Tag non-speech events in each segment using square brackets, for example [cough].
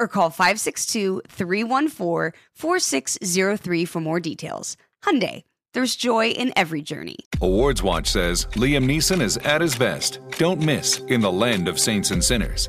or call 562-314-4603 for more details. Hyundai, there's joy in every journey. Awards Watch says Liam Neeson is at his best. Don't miss in the land of saints and sinners.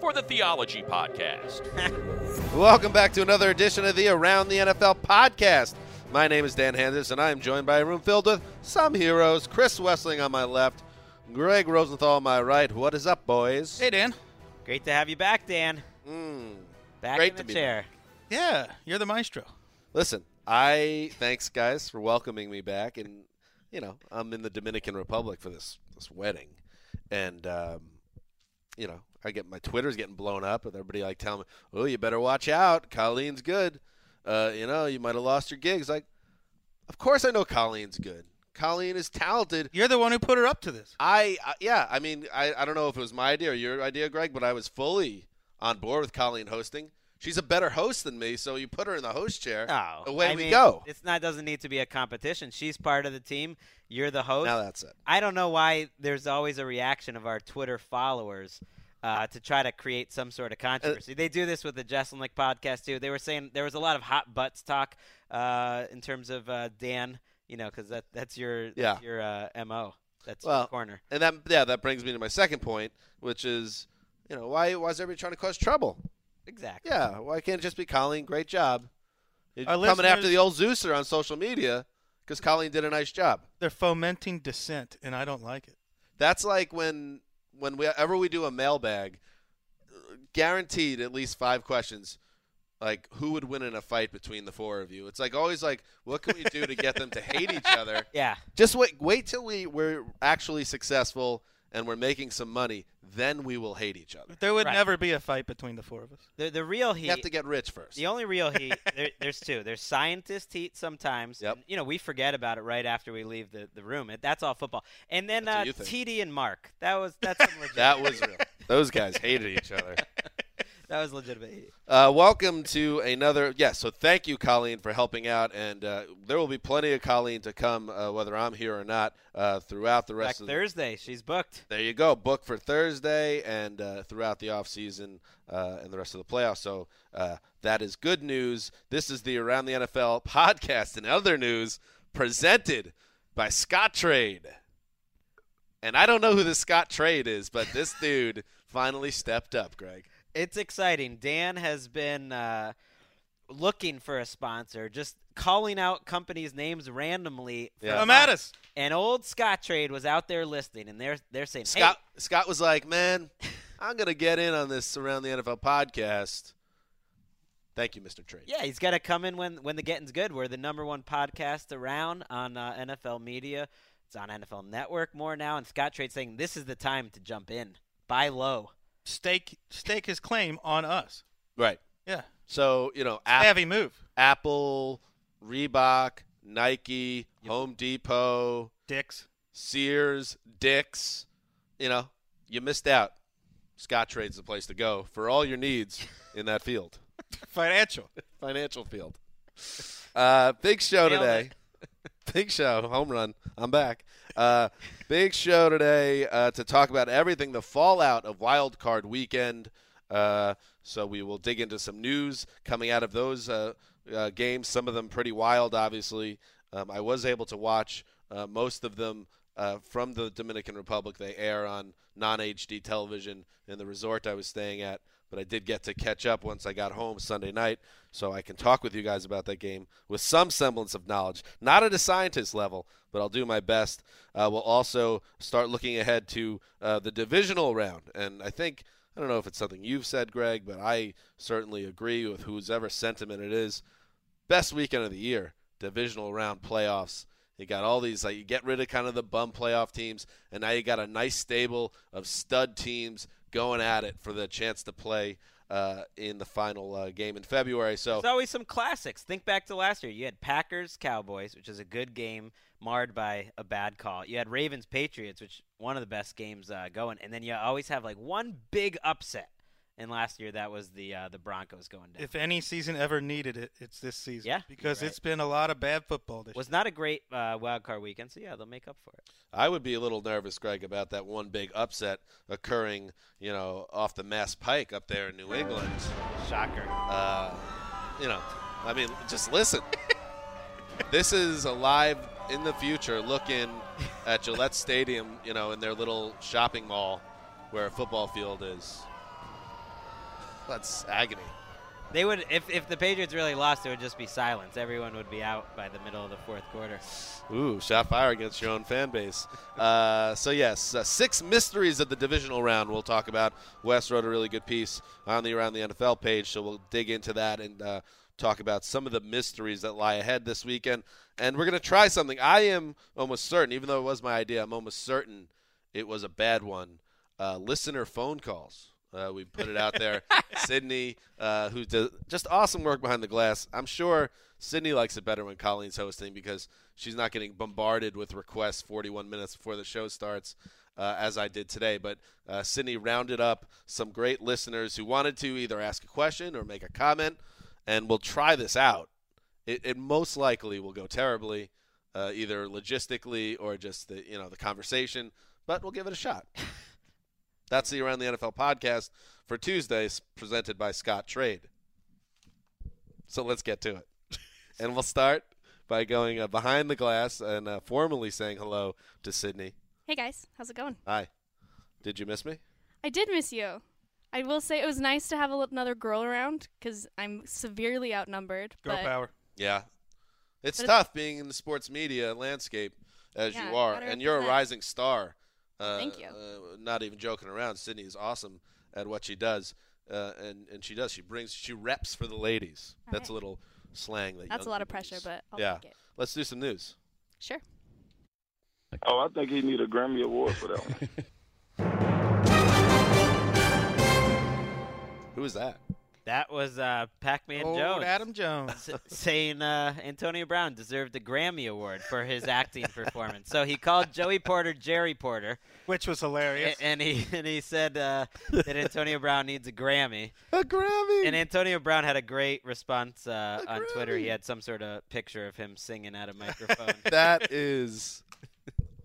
for the Theology Podcast. [laughs] Welcome back to another edition of the Around the NFL podcast. My name is Dan Hanzus, and I am joined by a room filled with some heroes. Chris Wesseling on my left, Gregg Rosenthal on my right. What is up, boys? Hey, Dan. Great to have you back, Dan. Mm. Back Great in to the be chair. Yeah, you're the maestro. Listen, I thanks guys for welcoming me back, and you know I'm in the Dominican Republic for this this wedding, and um, you know I get my Twitter's getting blown up with everybody like telling me, "Oh, you better watch out, Colleen's good." Uh, you know, you might have lost your gigs. Like, of course I know Colleen's good. Colleen is talented. You're the one who put her up to this. I, I yeah, I mean, I, I don't know if it was my idea or your idea, Greg, but I was fully on board with Colleen hosting. She's a better host than me, so you put her in the host chair. Oh, away I we mean, go. It's not doesn't need to be a competition. She's part of the team. You're the host. Now that's it. I don't know why there's always a reaction of our Twitter followers uh, to try to create some sort of Uh, controversy. they do this with the Jesselnick podcast too. They were saying there was a lot of hot butts talk uh, in terms of uh, Dan. You know, because that that's your that's Yeah. your uh, mo. That's Well, your corner. And that yeah, that brings me to my second point, which is, you know, why why is everybody trying to cause trouble? Exactly. Yeah, why can't it just be Colleen? Great job. You're Our coming after the old Zeuser on social media because Colleen did a nice job. They're fomenting dissent, and I don't like it. That's like when whenever we do a mailbag, guaranteed at least five questions. Like who would win in a fight between the four of you? It's like always like, what can we do to get them to hate each other? [laughs] Yeah. Just wait, wait till we we're actually successful and we're making some money, then we will hate each other. There would Right. never be a fight between the four of us. The the real heat. You have to get rich first. The only real heat, [laughs] there, there's two. There's scientist heat sometimes. Yep. and, you know, we forget about it right after we leave the, the room. It, that's all football. And then uh. TD and Mark. That was that's some [laughs] legit- That was real. Those guys hated each other. [laughs] that was legitimate heat. Uh, welcome to another. Yes, so thank you, Colleen, for helping out, and uh, there will be plenty of Colleen to come, uh, whether I'm here or not, uh, throughout the Back rest of the Thursday, she's booked. There you go. Book for Thursday and uh, throughout the off season uh, and the rest of the playoffs. So uh, that is good news. This is the Around the NFL [laughs] podcast and other news presented by Scottrade. And I don't know who the Scottrade is, but this dude finally stepped up, Greg. It's exciting. Dan has been uh, looking for a sponsor, just calling out companies' names randomly. for Yeah. Come months. at us. And old Scottrade was out there listing, and they're they're saying, hey, Scott Scott was like, "Man, [laughs] I'm gonna get in on this Around the NFL podcast." Thank you, Mr. Trade. Yeah, he's got to come in when when the getting's good. We're the number one podcast around on uh, NFL media. It's on NFL Network more now, and Scottrade saying this is the time to jump in, buy low. Stake stake his claim on us. Right. Yeah. So you know, Apple, Heavy move. Apple, Reebok, Nike, Home Depot, Dicks. Sears, Dick's, you know, you missed out. Scottrade's the place to go for all your needs [laughs] in that field, Financial. [laughs] financial field. Uh, big show Nailed today. Big show, home run. I'm back. Uh, big show today uh, to talk about everything the fallout of Wild Card Weekend. Uh, so we will dig into some news coming out of those uh, uh, games. Some of them pretty wild, obviously. Um, I was able to watch uh, most of them from the Dominican Republic. They air on non-HD television in the resort I was staying at. But I did get to catch up once I got home Sunday night, so I can talk with you guys about that game with some semblance of knowledge. Not at a scientist level, but I'll do my best. Uh, we'll also start looking ahead to uh, the divisional round, and I think I don't know if it's something you've said, Greg, but I certainly agree with whose ever sentiment it is. Best weekend of the year, divisional round playoffs. You got all these like you get rid of kind of the bum playoff teams, and now you got a nice stable of stud teams going at it for the chance to play uh, in the final uh, game in February. So There's always some classics. Think back to last year. You had Packers Cowboys, which is a good game marred by a bad call. You had Ravens Patriots, which one of the best games uh, going, and then you always have like one big upset. And last year that was the uh, the Broncos going down. If any season ever needed it, it's this season. Yeah, Because you're it's been a lot of bad football this was not a great uh, wild card weekend, so yeah, they'll make up for it. I would be a little nervous, Greg, about that one big upset occurring, you know, off the Mass Pike up there in New England. Shocker. Uh, you know, I mean, just listen. [laughs] this is a live in the future looking at Gillette Stadium, you know, in their little shopping mall where a football field is. That's agony. They would if if the Patriots really lost, it would just be silence. Everyone would be out by the middle of the fourth quarter. Ooh, shot fire against your own fan base. Uh, so, yes, uh, six mysteries of the divisional round we'll talk about. Wes wrote a really good piece on the Around the NFL page, so we'll dig into that and uh, talk about some of the mysteries that lie ahead this weekend. And we're going to try something. I am almost certain, even though it was my idea, I'm almost certain it was a bad one. Uh, listener phone calls. Uh, we put it out there. [laughs] Sydney, uh, who does just awesome work behind the glass. I'm sure Sydney likes it better when Colleen's hosting because she's not getting bombarded with requests 41 minutes before the show starts, uh, as I did today. But uh, Sydney rounded up some great listeners who wanted to either ask a question or make a comment, and we'll try this out. It, it most likely will go terribly, uh, either logistically or just the you know the conversation, but we'll give it a shot. [laughs] That's the Around the NFL podcast for Tuesdays, presented by Scottrade. So let's get to it. [laughs] and we'll start by going uh, behind the glass and uh, formally saying hello to Sydney. Hey guys, how's it going? Hi. Did you miss me? I did miss you. I will say it was nice to have a, another girl around because I'm severely outnumbered. Girl but power. Yeah. It's But it- tough being in the sports media landscape as Yeah, you are, and you're a represent. rising star. Uh, Thank you. Uh, not even joking around. Sydney is awesome at what she does, uh, and and she does. She brings she reps for the ladies. All That's right. a little slang that That's a lot of pressure, use. but I'll yeah. take it. Let's do some news. Sure. Oh, I think he need a Grammy Award for that one. [laughs] Who is that? That was uh, Pac-Man Old Jones. Adam Jones. s- saying uh, Antonio Brown deserved a Grammy Award for his acting [laughs] performance. So he called Joey Porter Jerry Porter, Which was hilarious. a- and he and he said uh, that Antonio Brown needs a Grammy. A Grammy. And Antonio Brown had a great response uh, A on Twitter. He had some sort of picture of him singing at a microphone. [laughs] that is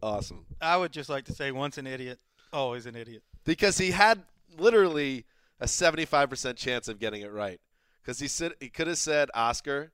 awesome I would just like to say once an idiot, always an idiot. because he had literally a 75% chance of getting it right. Because he said he could have said Oscar,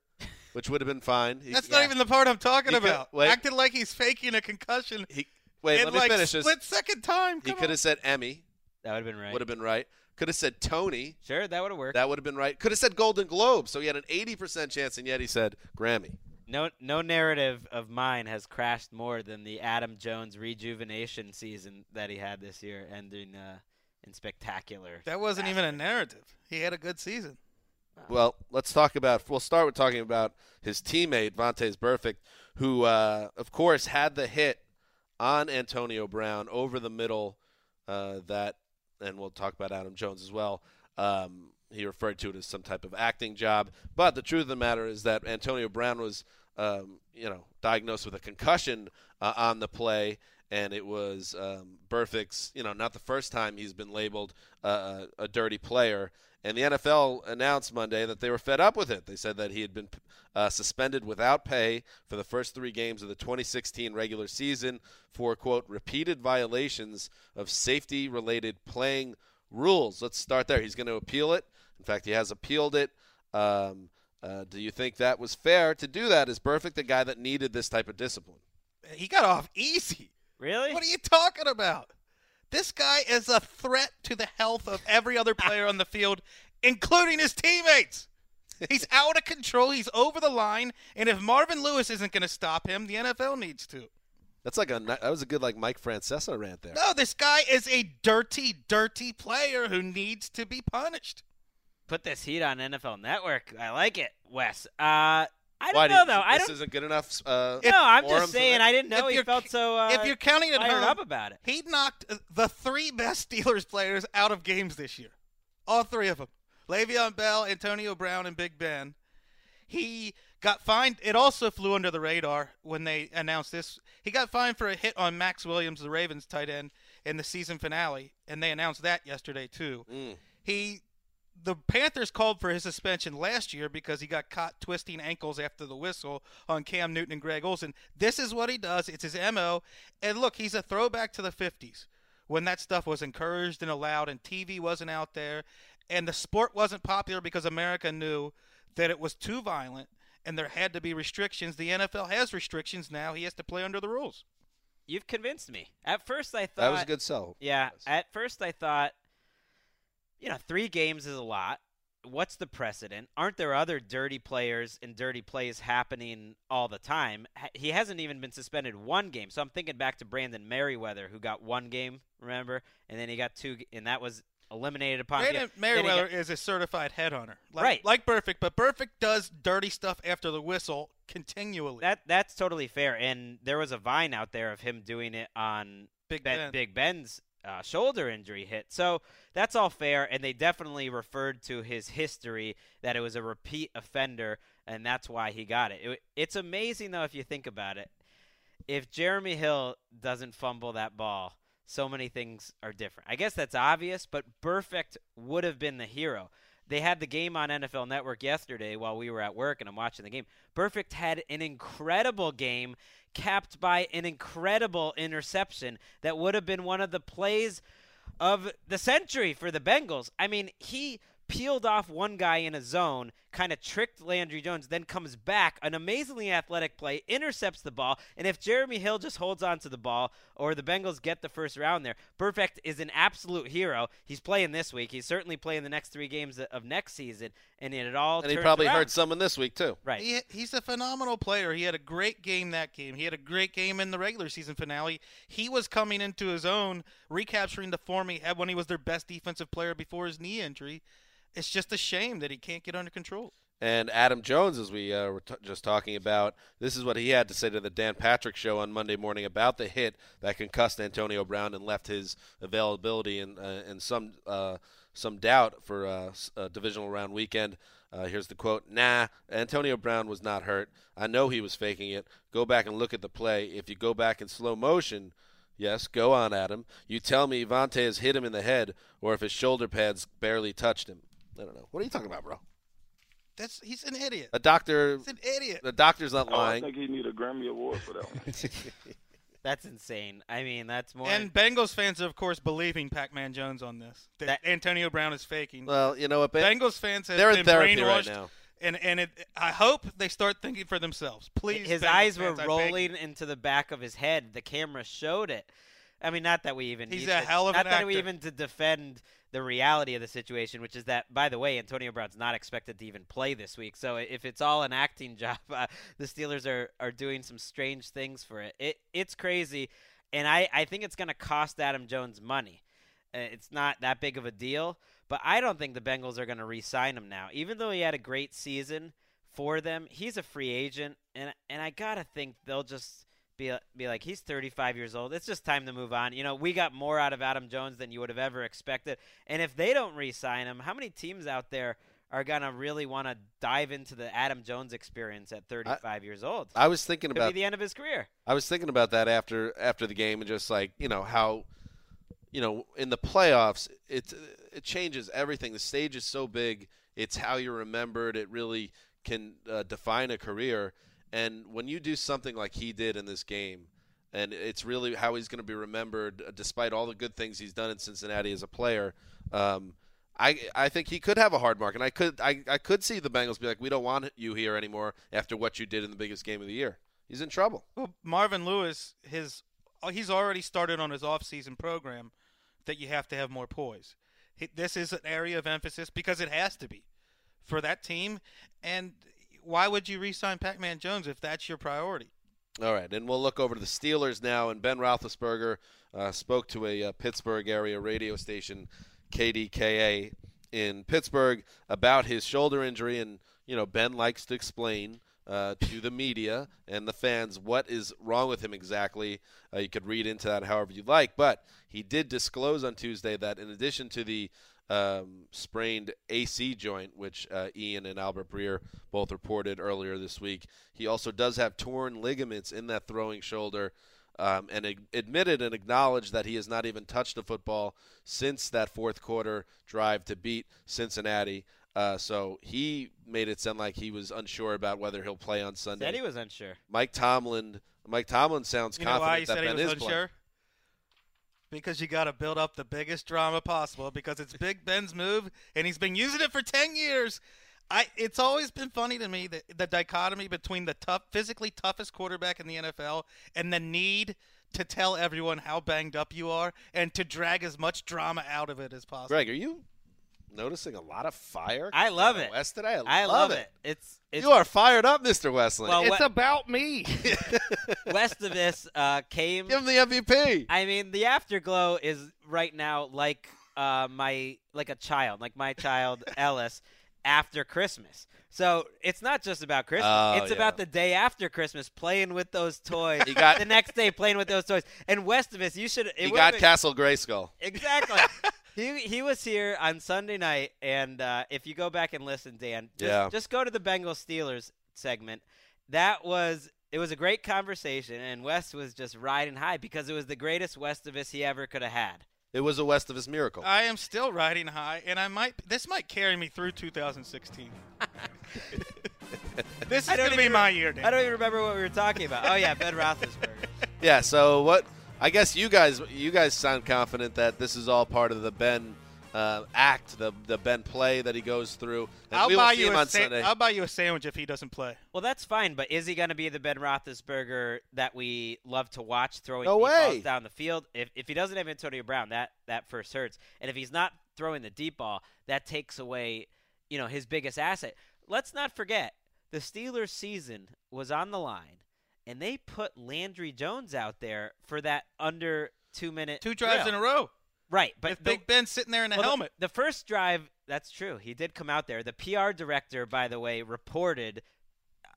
which would have been fine. He, That's yeah. not even the part I'm talking He could- about. wait. Acted like he's faking a concussion. he wait. in Let me like finish this. split second time. He Come could on. have said Emmy. that would have been right. Would have been right. Could have said Tony. Sure, that would have worked. That would have been right. Could have said Golden Globe. So he had an 80% chance, and yet he said Grammy. No, no narrative of mine has crashed more than the Adam Jones rejuvenation season that he had this year, ending uh, in spectacular. That wasn't even a narrative. He had a good season. Well, let's talk about. We'll start with talking about his teammate Vontaze Burfict, who, uh, of course, had the hit on Antonio Brown over the middle. Uh, that, and we'll talk about Adam Jones as well. Um, he referred to it as some type of acting job, but the truth of the matter is that Antonio Brown was, um, you know, diagnosed with a concussion uh, on the play, and it was um. You know, not the first time he's been labeled uh, a, a dirty player. And the NFL announced Monday that they were fed up with it. They said that he had been uh, suspended without pay for the first three games of the 2016 regular season for quote repeated violations of safety-related playing rules. Let's start there. He's going to appeal it. In fact, he has appealed it. Um, uh, do you think that was fair to do that? Is Burfict the guy that needed this type of discipline? He got off easy. Really? What are you talking about? This guy is a threat to the health of every other player on the field, including his teammates. He's [laughs] out of control. He's over the line, and if Marvin Lewis isn't going to stop him, the NFL needs to. That's like a that was a good like Mike Francesa rant there. No, this guy is a dirty, dirty player who needs to be punished. Put this heat on NFL Network. I like it, Wes. Uh, I don't Why do know you- though. I this don't. isn't good enough. Uh, no, I'm just saying. I didn't know he felt so. Uh, if you're counting at fired home, up about it. he knocked the three best Steelers players out of games this year. All three of them. Le'Veon Bell, Antonio Brown, and Big Ben. He got fined. It also flew under the radar when they announced this. He got fined for a hit on Maxx Williams, the Ravens tight end, in the season finale, and they announced that yesterday too. Mm. He the Panthers called for his suspension last year because he got caught twisting ankles after the whistle on Cam Newton and Greg Olsen. This is what he does. It's his MO. And look, he's a throwback to the 50s when that stuff was encouraged and allowed and TV wasn't out there and the sport wasn't popular because America knew that it was too violent and there had to be restrictions. The NFL has restrictions now. He has to play under the rules. You've convinced me. At first, I thought that was a good sell. Yeah. At first, I thought, you know, three games is a lot. What's the precedent? Aren't there other dirty players and dirty plays happening all the time? He hasn't even been suspended one game. So I'm thinking back to Brandon Meriweather, who got one game, remember? And then he got two, and that was eliminated upon. Brandon yeah, Meriweather got- is a certified headhunter. Like, Right. Like Burfict, but Burfict does dirty stuff after the whistle continually. that that's totally fair. And there was a vine out there of him doing it on Big Ben- Ben. Big Ben's uh, shoulder injury hit. So that's all fair, and they definitely referred to his history that it was a repeat offender, and that's why he got it. it. It's amazing though if you think about it. If Jeremy Hill doesn't fumble that ball, so many things are different. I guess that's obvious, but Burfict would have been the hero. They had the game on NFL Network yesterday while we were at work, and I'm watching the game. Burfict had an incredible game, capped by an incredible interception that would have been one of the plays of the century for the Bengals. I mean, he peeled off one guy in a zone, kind of tricked Landry Jones, then comes back, an amazingly athletic play, intercepts the ball, and if Jeremy Hill just holds on to the ball or the Bengals get the first round there, Burfict is an absolute hero. He's playing this week. He's certainly playing the next three games of next season, and it all And he probably around. heard someone this week too. Right. He, he's a phenomenal player. He had a great game that game. He had a great game in the regular season finale. He was coming into his own, recapturing the form he had when he was their best defensive player before his knee injury. It's just a shame that he can't get under control. And Adam Jones, as we uh, were t- just talking about, this is what he had to say to the Dan Patrick Show on Monday morning about the hit that concussed Antonio Brown and left his availability in, uh, in some uh, some doubt for uh, a divisional round weekend. Uh, here's the quote: "Nah, Antonio Brown was not hurt. I know he was faking it. Go back and look at the play. If you go back in slow motion." Yes, go on, Adam. You tell me Vontae has hit him in the head, or if his shoulder pads barely touched him. I don't know. What are you talking about, bro? That's he's an idiot. A doctor. He's an idiot. The doctor's not Oh, I think he need a Grammy Award for that one. [laughs] That's insane. I mean, that's more. And Bengals fans are, of course, believing Pac-Man Jones on this. That, That- Antonio Brown is faking. Well, you know what? Ben? Bengals fans have They're in been therapy right now. and and it, I hope they start thinking for themselves. Please, his Bengals eyes were fans, I beg you. rolling into the back of his head. The camera showed it. I mean, not that we even He's need a to, hell of not an that we even to defend the reality of the situation, which is that, by the way, Antonio Brown's not expected to even play this week. So if it's all an acting [laughs] job, uh, the Steelers are are doing some strange things for it. It it's crazy, and I I think it's going to cost Adam Jones money. Uh, it's not that big of a deal, but I don't think the Bengals are going to re-sign him now. Even though he had a great season for them, he's a free agent, and and I gotta think they'll just be be like he's 35 years old. It's just time to move on. You know, we got more out of Adam Jones than you would have ever expected. And if they don't re-sign him, how many teams out there are gonna really want to dive into the Adam Jones experience at 35 years old. I was thinking Could about be the end of his career. I was thinking about that after after the game and just like you know how, you know, in the playoffs it it changes everything. The stage is so big. It's how you're remembered. It really can uh, define a career. And when you do something like he did in this game, and it's really how he's going to be remembered, uh, despite all the good things he's done in Cincinnati as a player. Um, I I think he could have a hard mark, and I could I, I could see the Bengals be like, we don't want you here anymore after what you did in the biggest game of the year. He's in trouble. Well, Marvin Lewis, his uh, he's already started on his off-season program that you have to have more poise. This is an area of emphasis because it has to be for that team. And why would you re-sign Pac-Man Jones if that's your priority? All right, and we'll look over to the Steelers now. And Ben Roethlisberger uh, spoke to a uh, Pittsburgh area radio station, KDKA, in Pittsburgh about his shoulder injury. And you know, Ben likes to explain uh, to the media and the fans what is wrong with him exactly. Uh, you could read into that however you like, but he did disclose on Tuesday that in addition to the um, sprained AC joint, which uh, Ian and Albert Breer both reported earlier this week. He also does have torn ligaments in that throwing shoulder. Um, and admitted and acknowledged that he has not even touched a football since that fourth quarter drive to beat Cincinnati. Uh, so he made it sound like he was unsure about whether he'll play on Sunday. Said he was unsure. Mike Tomlin. Mike Tomlin sounds You confident why he that said he Ben was is unsure? playing. Because you got to build up the biggest drama possible because it's Big Ben's move and he's been using it for 10 years. I it's always been funny to me that the dichotomy between the tough physically toughest quarterback in the NFL and the need to tell everyone how banged up you are and to drag as much drama out of it as possible. Greg, are you noticing a lot of fire? I love it. West today. I love it. It's it's you are fired up, Mr. Westland. Well, It's what- about me. [laughs] west of this uh, came. Give him the MVP. I mean, the afterglow is right now like uh, my like a child, like my child [laughs] Ellis after Christmas. So it's not just about Christmas; Oh, it's yeah. about the day after Christmas, playing with those toys. You got- the next day playing with those toys. And west of us, you should. It you got been- Castle Grayskull. Exactly. [laughs] he he was here on Sunday night, and uh, if you go back and listen, Dan, just, Yeah. just go to the Bengals Steelers segment. That was it was a great conversation, and West was just riding high because it was the greatest West of us he ever could have had. It was a West of his miracle. I am still riding high, and I might. This might carry me through 2016. [laughs] this is gonna be even- my year, Dan. I don't even remember what we were talking about. Oh yeah, Ben Roethlisberger. [laughs] yeah. So what? I guess you guys you guys sound confident that this is all part of the Ben uh, act, the the Ben play that he goes through. I'll we buy you a on sa- I'll buy you a sandwich if he doesn't play. Well, that's fine, but is he going to be the Ben Roethlisberger that we love to watch throwing No deep way. balls down the field? If, if he doesn't have Antonio Brown, that that first hurts, and if he's not throwing the deep ball, that takes away, you know, his biggest asset. Let's not forget the Steelers' season was on the line, and they put Landry Jones out there for that under two minute Two drives drill. in a row. right? But With the- Big Ben sitting there in a well, the- helmet. The, first drive, that's true. He did come out there. The PR director, by the way, reported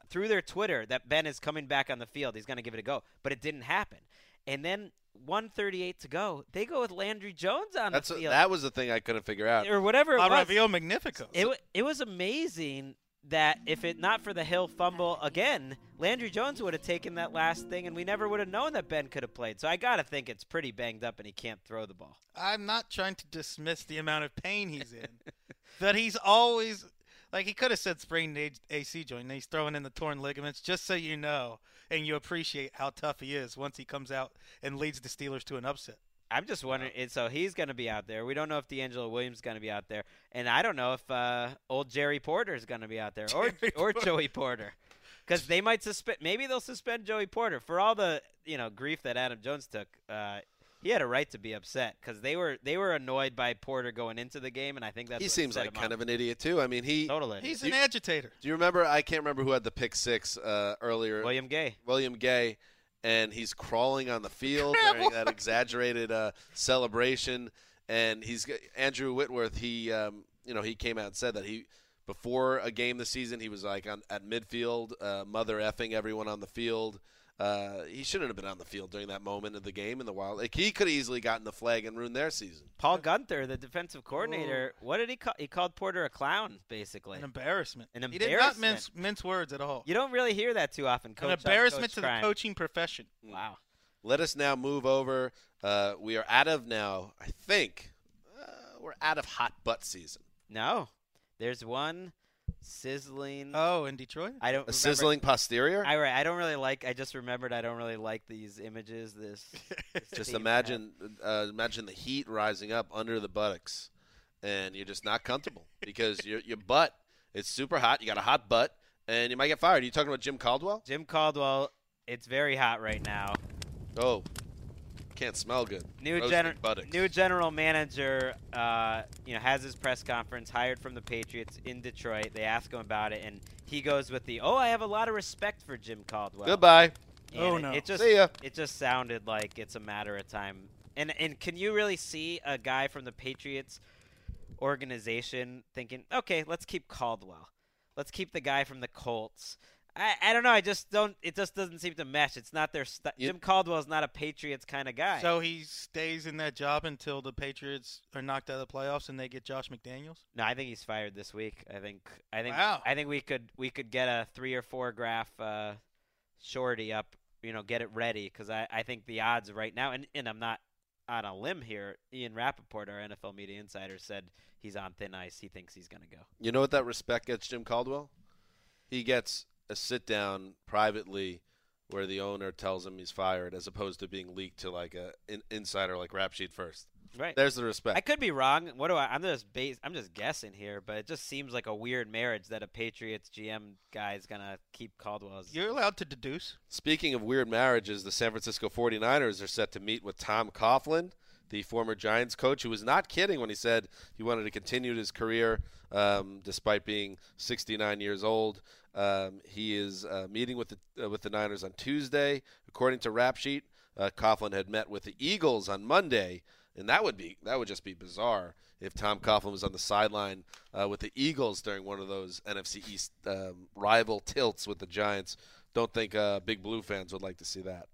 through their Twitter that Ben is coming back on the field. He's going to give it a go, but it didn't happen. And then 138 to go, they go with Landry Jones on That's the field, that was the thing I couldn't figure out. or whatever it La was. Ravio Magnifico. It, it was amazing that if it not for the Hill fumble again, Landry Jones would have taken that last thing, and we never would have known that Ben could have played. So I got to think it's pretty banged up, and he can't throw the ball. I'm not trying to dismiss the amount of pain he's in, [laughs] but he's always like he could have said sprained AC joint, and he's throwing in the torn ligaments just so you know and you appreciate how tough he is once he comes out and leads the Steelers to an upset. I'm just wondering. and So he's going to be out there. We don't know if DeAngelo Williams is going to be out there, and I don't know if uh, old Jerry Porter is going to be out there, or Jerry or Porter. Joey Porter, because they might suspend. Maybe they'll suspend Joey Porter for all the you know grief that Adam Jones took. Uh, he had a right to be upset because they were they were annoyed by Porter going into the game, and I think that's he what seems like him kind up. of an idiot too. I mean, he. totally. He's You- an agitator. Do you remember? I can't remember who had the pick six uh, earlier. William Gay. William Gay, and he's crawling on the field [laughs] during that exaggerated uh, celebration. And he's Andrew Whitworth. He, um, you know, he came out and said that he before a game this season he was like on at midfield, uh, mother effing everyone on the field. Uh, he shouldn't have been on the field during that moment of the game in the wild. Like he could have easily gotten the flag and ruined their season. Paul Guenther, the defensive coordinator, what did he call? He called Porter a clown, basically. An embarrassment. An embarrassment. He did not mince mince words at all. You don't really hear that too often. An Coach on embarrassment coach to crime. the coaching profession. Wow. Let us now move over. Uh, we are out of now. I think uh, we're out of hot butt season. No, there's one sizzling. Oh, in Detroit. I don't A remember- sizzling posterior. I, I don't really like. I just remembered. I don't really like these images. This. [laughs] this Just imagine, uh, imagine the heat rising up under the buttocks, and you're just not comfortable [laughs] because your your butt it's super hot. You got a hot butt, and you might get fired. Are you talking about Jim Caldwell? Jim Caldwell. It's very hot right now. Oh, can't smell good. New Roasting general buttocks. new general manager, uh, you know, has his press conference, hired from the Patriots in Detroit. They ask him about it, and he goes with the, "Oh, I have a lot of respect for Jim Caldwell." Goodbye. And Oh, it- no. It just See ya. it just sounded like it's a matter of time. And and can you really see a guy from the Patriots organization thinking, "Okay, let's keep Caldwell. Let's keep the guy from the Colts." I, I don't know. I just don't. It just doesn't seem to mesh. It's not their. St- You- Jim Caldwell is not a Patriots kind of guy. So he stays in that job until the Patriots are knocked out of the playoffs and they get Josh McDaniels. No, I think he's fired this week. I think I think Wow. I think we could we could get a three or four graph uh, shorty up. You know, get it ready because I, I think the odds right now, and, and I'm not on a limb here. Ian Rapoport, our NFL media insider, said he's on thin ice. He thinks he's going to go. You know what that respect gets Jim Caldwell? He gets a sit down privately where the owner tells him he's fired as opposed to being leaked to like a in, insider like Rap Sheet first. Right. There's the respect. I could be wrong. What do I? I'm just base, I'm just guessing here, but it just seems like a weird marriage that a Patriots GM guy is gonna keep caldwell's You're allowed to deduce. Speaking of weird marriages, the San Francisco 49ers are set to meet with Tom Coughlin, the former Giants coach, who was not kidding when he said he wanted to continue his career um, despite being 69 years old. Um, he is uh, meeting with the uh, with the Niners on Tuesday, according to Rap Sheet. Uh, Coughlin had met with the Eagles on Monday, and that would be that would just be bizarre if Tom Coughlin was on the sideline uh, with the Eagles during one of those NFC East um, rival tilts with the Giants. Don't think uh, Big Blue fans would like to see that.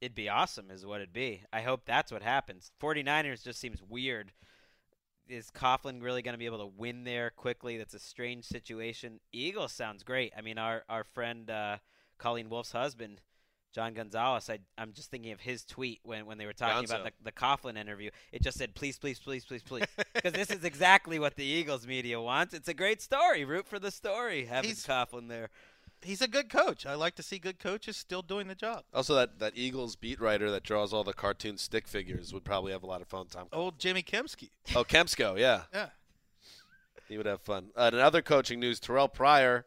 It'd be awesome, is what it'd be. I hope that's what happens. 49ers just seems weird. Is Coughlin really going to be able to win there quickly? That's a strange situation. Eagles sounds great. I mean, our our friend uh, Colleen Wolfe's husband, John Gonzalez. I, I'm just thinking of his tweet when, when they were talking Gonzo. about the, the Coughlin interview. It just said, "Please, please, please, please, please," because this is exactly what the Eagles media wants. It's a great story. Root for the story. Having He's- Coughlin there. He's a good coach. I like to see good coaches still doing the job. Also, that, that Eagles beat writer that draws all the cartoon stick figures would probably have a lot of fun. time. Old Jimmy Kempski. Oh, Kempski, yeah, [laughs] Yeah. he would have fun. Uh, in other coaching news, Terrell Pryor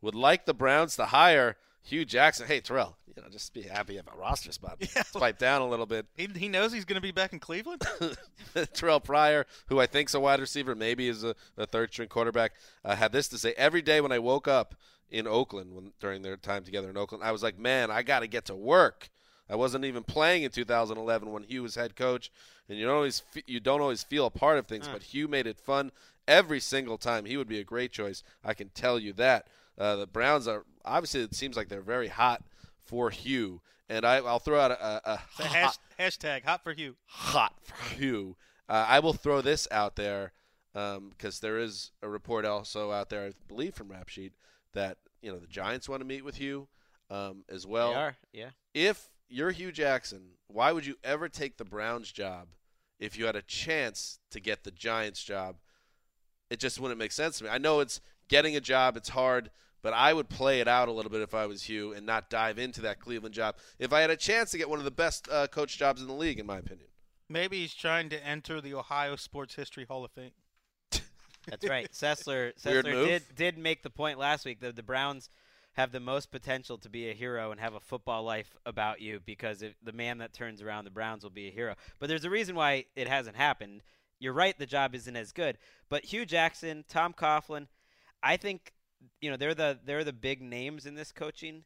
would like the Browns to hire Hue Jackson. Hey, Terrell, you know, just be happy you have a roster spot. [laughs] Yeah. Pipe down a little bit. He, he knows he's going to be back in Cleveland. [laughs] Terrell Pryor, who I think's a wide receiver, maybe is a, a third string quarterback, uh, had this to say: Every day when I woke up in Oakland, when during their time together in Oakland, I was like, "Man, I got to get to work." I wasn't even playing in 2011 when Hue was head coach, and you don't always you don't always feel a part of things, but Hue made it fun every single time. He would be a great choice. I can tell you that. Uh, the Browns are obviously it seems like they're very hot for Hue, and I, I'll throw out a, a, hot, hash, hashtag hot for Hue. hot for Hue. Uh, I will throw this out there because there is a report also out there, I believe from Rap Sheet, that you know the Giants want to meet with Hue um, as well. they are, yeah. If you're Hue Jackson, why would you ever take the Browns job if you had a chance to get the Giants job? It just wouldn't make sense to me. I know it's getting a job, it's hard, but I would play it out a little bit if I was Hue and not dive into that Cleveland job if I had a chance to get one of the best uh, coach jobs in the league, in my opinion. Maybe he's trying to enter the Ohio Sports History Hall of Fame. [laughs] That's right. Sessler, [laughs] Weird Sessler did did make the point last week that the Browns have the most potential to be a hero and have a football life about you because if the man that turns around the Browns will be a hero. But there's a reason why it hasn't happened. You're right, the job isn't as good. But Hue Jackson, Tom Coughlin, I think you know they're the they're the big names in this coaching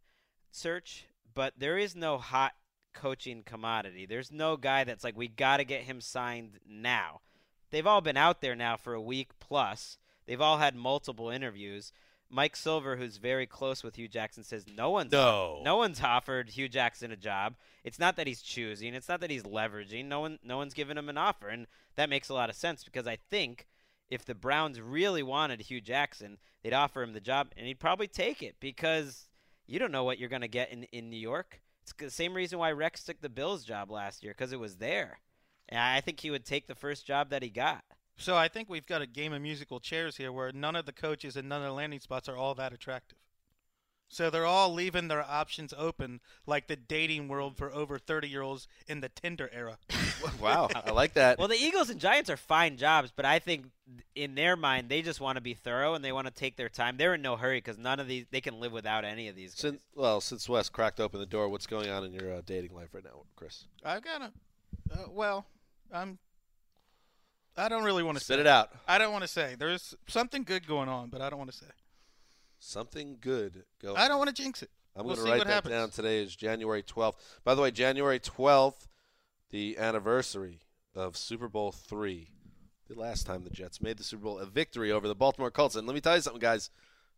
search. But there is no hot coaching commodity. There's no guy that's like we got to get him signed now they've all been out there now for a week plus. They've all had multiple interviews. Mike Silver, who's very close with Hue Jackson, says no one's No. no one's offered Hue Jackson a job. It's not that he's choosing. It's not that he's leveraging. No one no one's given him an offer, and that makes a lot of sense because I think if the Browns really wanted Hue Jackson, they'd offer him the job, and he'd probably take it because you don't know what you're going to get in in New York. It's the same reason why Rex took the Bills job last year because it was there. And I think he would take the first job that he got. So I think we've got a game of musical chairs here where none of the coaches and none of the landing spots are all that attractive. So they're all leaving their options open like the dating world for over 30 year olds in the Tinder era. [laughs] Wow, I like that. Well, the Eagles and Giants are fine jobs, but I think in their mind they just want to be thorough and they want to take their time. They're in no hurry because none of these they can live without any of these. guys. Since well, since Wes cracked open the door, what's going on in your uh, dating life right now, Chris? I've got a, uh, well, I'm, I don't really want to Spit say. it out. I don't want to say. There's something good going on, but I don't want to say. Something good. Go. I don't want to jinx it. I'm we'll going to write what that happens. down. Today is January 12th. By the way, January 12th, the anniversary of Super Bowl three, the last time the Jets made the Super Bowl, a victory over the Baltimore Colts. And let me tell you something, guys.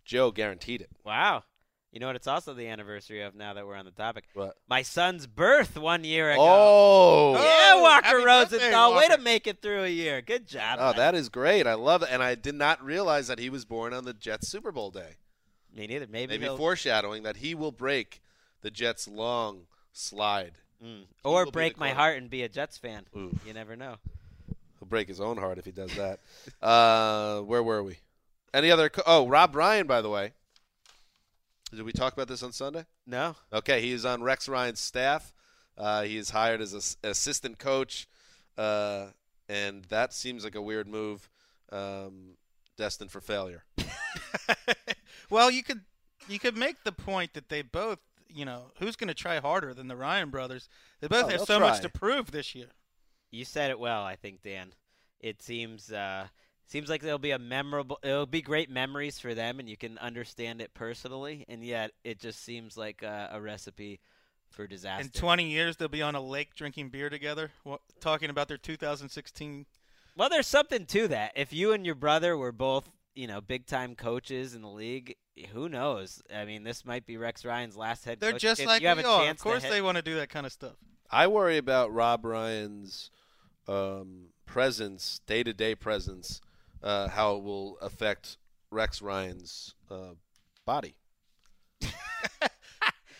Joe guaranteed it. Wow. You know what? It's also the anniversary of now that we're on the topic. What? My son's birth one year ago. Oh, yeah, Oh, Walker happy birthday, Rosenthal. Oh, way to make it through a year. Good job. oh, bud. that is great. I love it. And I did not realize that he was born on the Jets Super Bowl day. Me neither. Maybe, Maybe foreshadowing that he will break the Jets' long slide. Mm. or break my heart and be a Jets fan. Ooh. You never know. He'll break his own heart if he does that. [laughs] uh, where were we? Any other? Co- oh, Rob Ryan, by the way. Did we talk about this on Sunday? No. Okay, he is on Rex Ryan's staff. Uh, he is hired as an assistant coach, uh, and that seems like a weird move, um, destined for failure. [laughs] well, you could you could make the point that they both, you know, who's going to try harder than the Ryan brothers? They both Oh, have they'll so much to prove this year. You said it well, I think, Dan. It seems uh, seems like there'll be a memorable. It'll be great memories for them, and you can understand it personally. And yet, it just seems like a, a recipe for disaster. In 20 years, they'll be on a lake drinking beer together, wa- talking about their 2016. Well, there's something to that. If you and your brother were both, you know, big time coaches in the league, who knows? I mean, this might be Rex Ryan's last head They're coach. just if like you have we a are. Of chance to course, head- they want to do that kind of stuff. I worry about Rob Ryan's um, presence, day to day presence, uh, how it will affect Rex Ryan's uh, body. [laughs]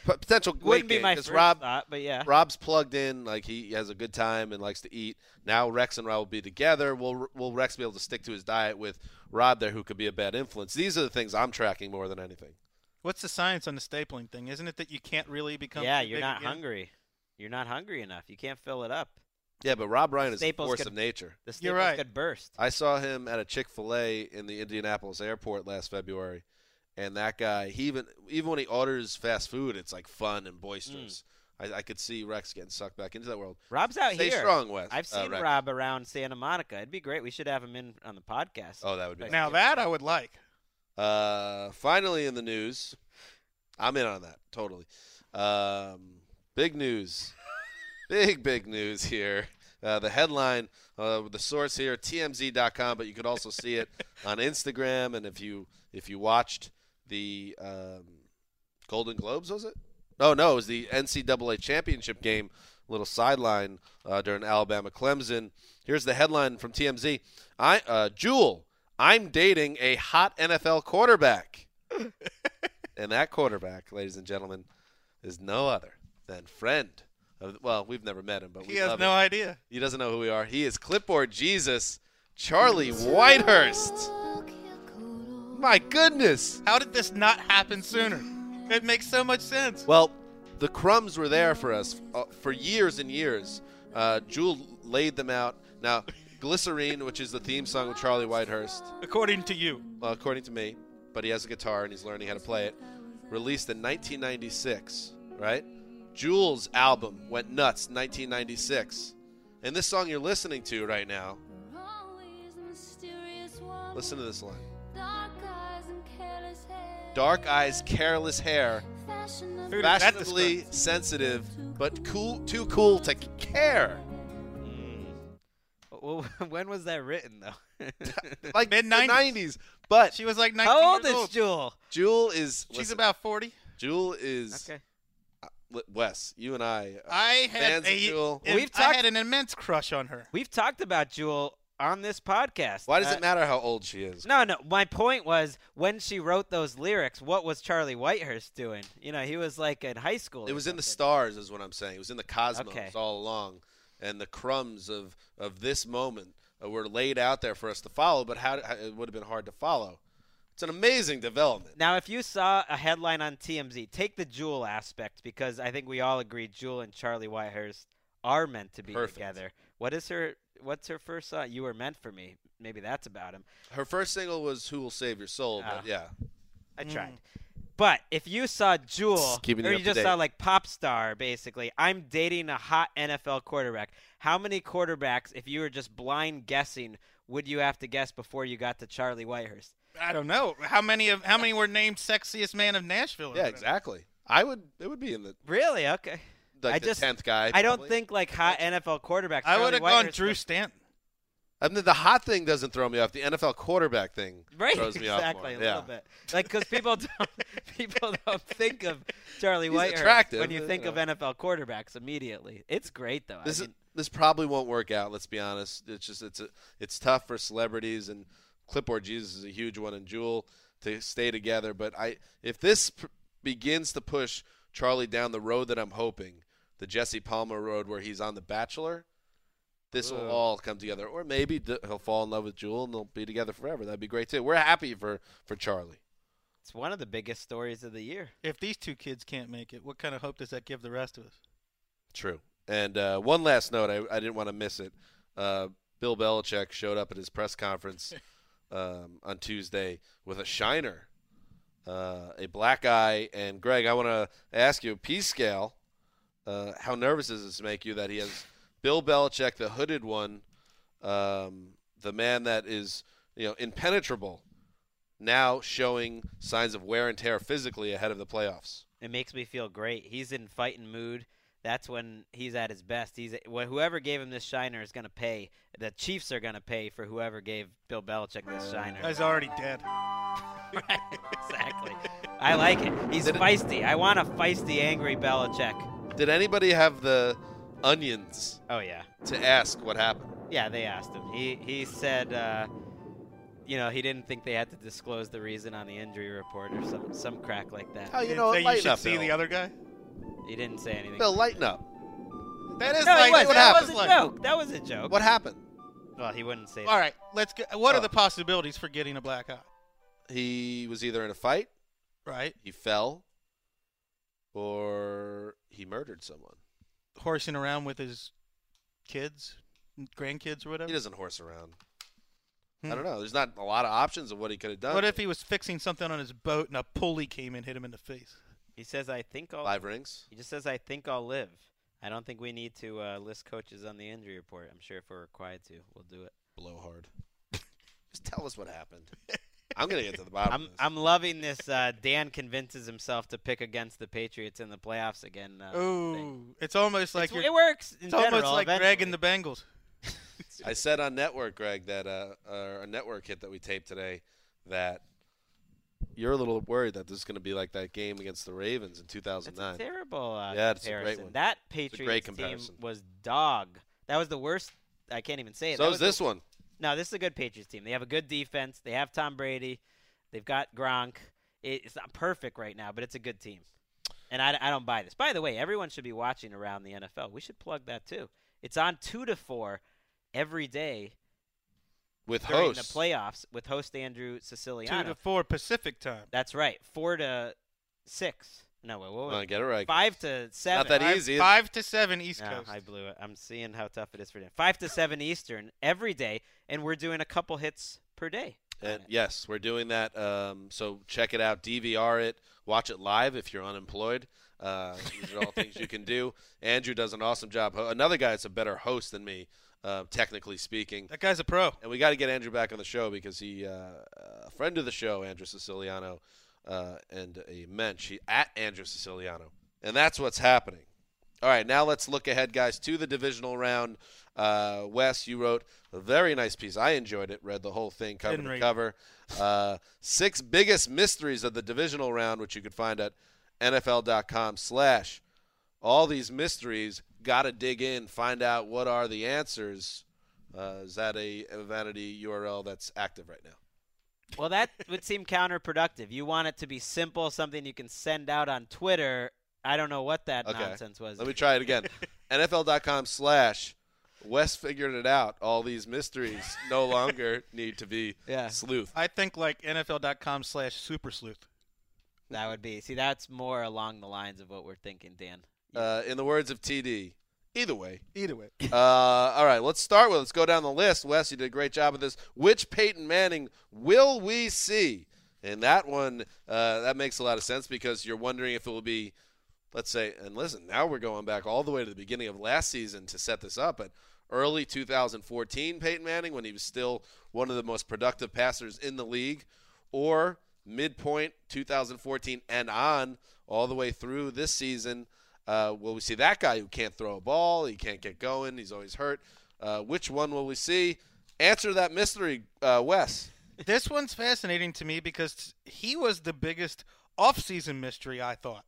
Potential Wouldn't be gain, my 'cause first Rob, thought, but yeah. Rob's plugged in, like he has a good time and likes to eat. Now Rex and Rob will be together. Will Will Rex be able to stick to his diet with Rob there, who could be a bad influence? These are the things I'm tracking more than anything. What's the science on the stapling thing? Isn't it that you can't really become yeah, you're not again? hungry. You're not hungry enough. You can't fill it up. Yeah, but Rob Ryan is a Staples force could- of nature. The You're staples right. could burst. I saw him at a Chick Fil A in the Indianapolis airport last February, and that guy, he even even when he orders fast food, it's like fun and boisterous. I, I could see Rex getting sucked back into that world. Rob's out here. Stay here. strong, Wes. I've uh, seen Rex. Rob around Santa Monica. It'd be great. We should have him in on the podcast. Oh, that would be. Great. Now that I would like. Uh, finally, in the news, I'm in on that totally. Um, big news, [laughs] big big news here. Uh, the headline, uh, the source here, TMZ.com, but you could also see it [laughs] on Instagram. And if you if you watched the um, Golden Globes, was it? Oh no, it was the NCAA championship game. Little sideline uh, during Alabama Clemson. Here's the headline from TMZ. I uh, Jewel, I'm dating a hot NFL quarterback. [laughs] and that quarterback, ladies and gentlemen, is no other than friend. Of, well, we've never met him, but we He has love no him. idea. He doesn't know who we are. He is Clipboard Jesus, Charlie Whitehurst. My goodness. How did this not happen sooner? It makes so much sense. Well, the crumbs were there for us uh, for years and years. Uh, Jewel laid them out. Now, Glycerine, which is the theme song of Charlie Whitehurst, According to you. well, according to me, but he has a guitar and he's learning how to play it, released in 1996, right? Jewel's album went nuts in 1996. And this song you're listening to right now, listen to this line Dark eyes, careless hair, Who fashionably sensitive, but cool, too cool to care. Mm. Well, [laughs] when was that written, though? [laughs] Like Mid-nineties. 90s. But She was like 19 How old years is old. Jewel? Jewel is She's listen, about 40. Jewel is Okay. uh, Wes. You and I. I had Fans of a, Jewel. We've I talked- had an immense crush on her. We've talked about Jewel on this podcast. Why does Uh, it matter how old she is? No, no. My point was when she wrote those lyrics, what was Charlie Whitehurst doing? You know, he was like in high school. It was in the stars, is what I'm saying. It was in the cosmos Okay. all along, and the crumbs of of this moment uh, were laid out there for us to follow. But how, how it would have been hard to follow. It's an amazing development. Now, if you saw a headline on TMZ, take the Jewel aspect because I think we all agree Jewel and Charlie Whitehurst are meant to be Perfect. together. What is her? What's her first song? You were meant for me. Maybe that's about him. Her first single was "Who Will Save Your Soul," Ah. but yeah, I tried. But if you saw Jewel, keeping or you you up just saw like pop star, basically, I'm dating a hot NFL quarterback. How many quarterbacks, if you were just blind guessing, would you have to guess before you got to Charlie Whitehurst? I don't know how many of how many were named sexiest man of Nashville. yeah, whatever. exactly. I would. It would be in the Really? Okay. Like I the just- tenth guy. I don't probably. think like hot NFL quarterbacks. I would have gone Whitehurst Drew Stanton. I mean, the hot thing doesn't throw me off. The NFL quarterback thing Right, throws me exactly, off a more. little yeah. bit. Like because people don't [laughs] people don't think of Charlie He's Whitehurst when you you think know. of NFL quarterbacks immediately. It's great though. This I is this probably won't work out. Let's be honest. It's just it's a, it's tough for celebrities and Clipboard Jesus is a huge one and Jewel to stay together. But I if this pr- begins to push Charlie down the road that I'm hoping, the Jesse Palmer road where he's on The Bachelor, this will all come together. Or maybe d- he'll fall in love with Jewel and they'll be together forever. That'd be great too. We're happy for for Charlie. it's one of the biggest stories of the year. If these two kids can't make it, what kind of hope does that give the rest of us? True. And uh, one last note, I, I didn't want to miss it. Uh, Bill Belichick showed up at his press conference [laughs] um, on Tuesday with a shiner, uh, a black eye. And Greg, I want to ask you, P scale, uh, how nervous does this make you that he has Bill Belichick, the hooded one, um, the man that is you know impenetrable, now showing signs of wear and tear physically ahead of the playoffs? It makes me feel great. He's in fighting mood. That's when he's at his best. He's whoever gave him this shiner is going to pay. The Chiefs are going to pay for whoever gave Bill Belichick this shiner. He's already dead. [laughs] Right, exactly. I like it. He's Did it- feisty. I want a feisty, angry Belichick. Did anybody have the onions Oh yeah, to ask what happened? yeah. They asked him. He he said, uh, you know, he didn't think they had to disclose the reason on the injury report or some some crack like that. Oh, you know, say you lighten should up, see Bill. the other guy. He didn't say anything. Bill, lighten up. That is no, like it was. what That happened? was a like- joke. That was a joke. What happened? Well, he wouldn't say. All right, let's get. What Oh. are the possibilities for getting a black eye? He was either in a fight, Right, he fell, or he murdered someone. horsing around with his kids, grandkids, or whatever. He doesn't horse around. Hmm. I don't know. There's not a lot of options of what he could have done. What if he was fixing something on his boat and a pulley came and hit him in the face? He says, "I think I'll." five rings? He just says, "I think I'll live." I don't think we need to uh, list coaches on the injury report. I'm sure if we're required to, we'll do it. Blow hard. [laughs] Just tell us what happened. [laughs] I'm gonna get to the bottom. I'm of this. I'm loving this. Uh, Dan convinces himself to pick against the Patriots in the playoffs again. Uh, thing. Ooh, it's almost like It's- it works. In It's almost general, like Greg and the Bengals. [laughs] I said on network, Greg, that uh, uh, a network hit that we taped today, that you're a little worried that this is going to be like that game against the Ravens in It's 2009. a terrible uh, Yeah, it's a great one. That a great Patriots team comparison. was dog. That was the worst. I can't even say it. So That is was the- this one. No, this is a good Patriots team. They have a good defense. They have Tom Brady. They've got Gronk. It's not perfect right now, but it's a good team. And I, I don't buy this. By the way, everyone should be watching around the NFL. We should plug that too. It's on two to four every day With during hosts. the playoffs with host Andrew Siciliano. Two to four Pacific time. That's right. Four to six. No, wait, what was Wanna get it right. Five to seven. Not that Five, easy, is five to seven East No, Coast. I blew it. I'm seeing how tough it is for them. Five to seven Eastern every day, and we're doing a couple hits per day. And yes, we're doing that. Um, so check it out, DVR it, watch it live if you're unemployed. Uh, these are all things you can do. [laughs] Andrew does an awesome job. Another guy that's a better host than me, uh, technically speaking. that guy's a pro. And we got to get Andrew back on the show because he, uh, a friend of the show, Andrew Siciliano, uh, and a mensch at Andrew Siciliano, and that's what's happening. All right, now let's look ahead, guys, to the divisional round. Uh, Wes, you wrote a very nice piece. I enjoyed it. Read the whole thing cover Didn't to read cover. Uh, six biggest mysteries of the divisional round, which you can find at NFL.com/slash. All these mysteries, got to dig in, find out what are the answers. Uh, is that a, a vanity URL that's active right now? Well, that would seem counterproductive. You want it to be simple, something you can send out on Twitter. I don't know what that Okay. nonsense was. Let me try it again. [laughs] NFL.com slash Wes figured it out. All these mysteries no longer [laughs] need to be Yeah. sleuth. I think like NFL.com slash super sleuth. That would be. See, that's more along the lines of what we're thinking, Dan. Uh, in the words of TD, either way. Either way. [laughs] Uh, all right, let's start with. Let's go down the list. Wes, you did a great job of this. Which Peyton Manning will we see? And that one, uh, that makes a lot of sense because you're wondering if it will be, let's say, and listen, now we're going back all the way to the beginning of last season to set this up, but early 2014 Peyton Manning when he was still one of the most productive passers in the league, or midpoint 2014 and on, all the way through this season. Uh, will we see that guy who can't throw a ball? He can't get going. He's always hurt. Uh, which one will we see? Answer that mystery, uh, Wes. this one's fascinating to me because he was the biggest offseason mystery, I thought.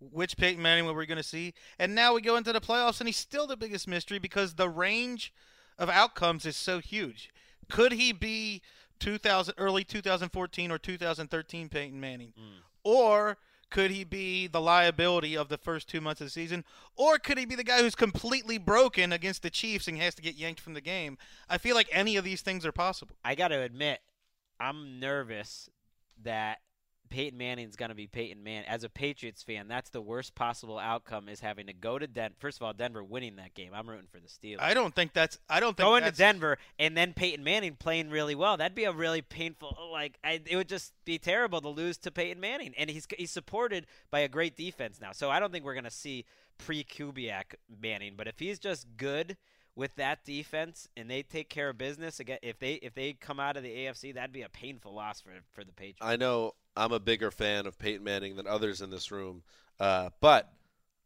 Which Peyton Manning were we going to see? And now we go into the playoffs, and he's still the biggest mystery because the range of outcomes is so huge. Could he be 2000, early 2014 or 2013 Peyton Manning? Or could he be the liability of the first two months of the season? Or could he be the guy who's completely broken against the Chiefs and has to get yanked from the game? I feel like any of these things are possible. I got to admit, I'm nervous that Peyton Manning's going to be Peyton Manning. As a Patriots fan, that's the worst possible outcome is having to go to Denver. First of all, Denver winning that game. I'm rooting for the Steelers. I don't think that's. I don't think Going to Denver and then Peyton Manning playing really well. That'd be a really painful. Like I, it would just be terrible to lose to Peyton Manning, and he's he's supported by a great defense now. So I don't think we're gonna see pre Kubiak Manning. But if he's just good with that defense and they take care of business again, if they if they come out of the AFC, that'd be a painful loss for for the Patriots. I know I'm a bigger fan of Peyton Manning than others in this room, uh, but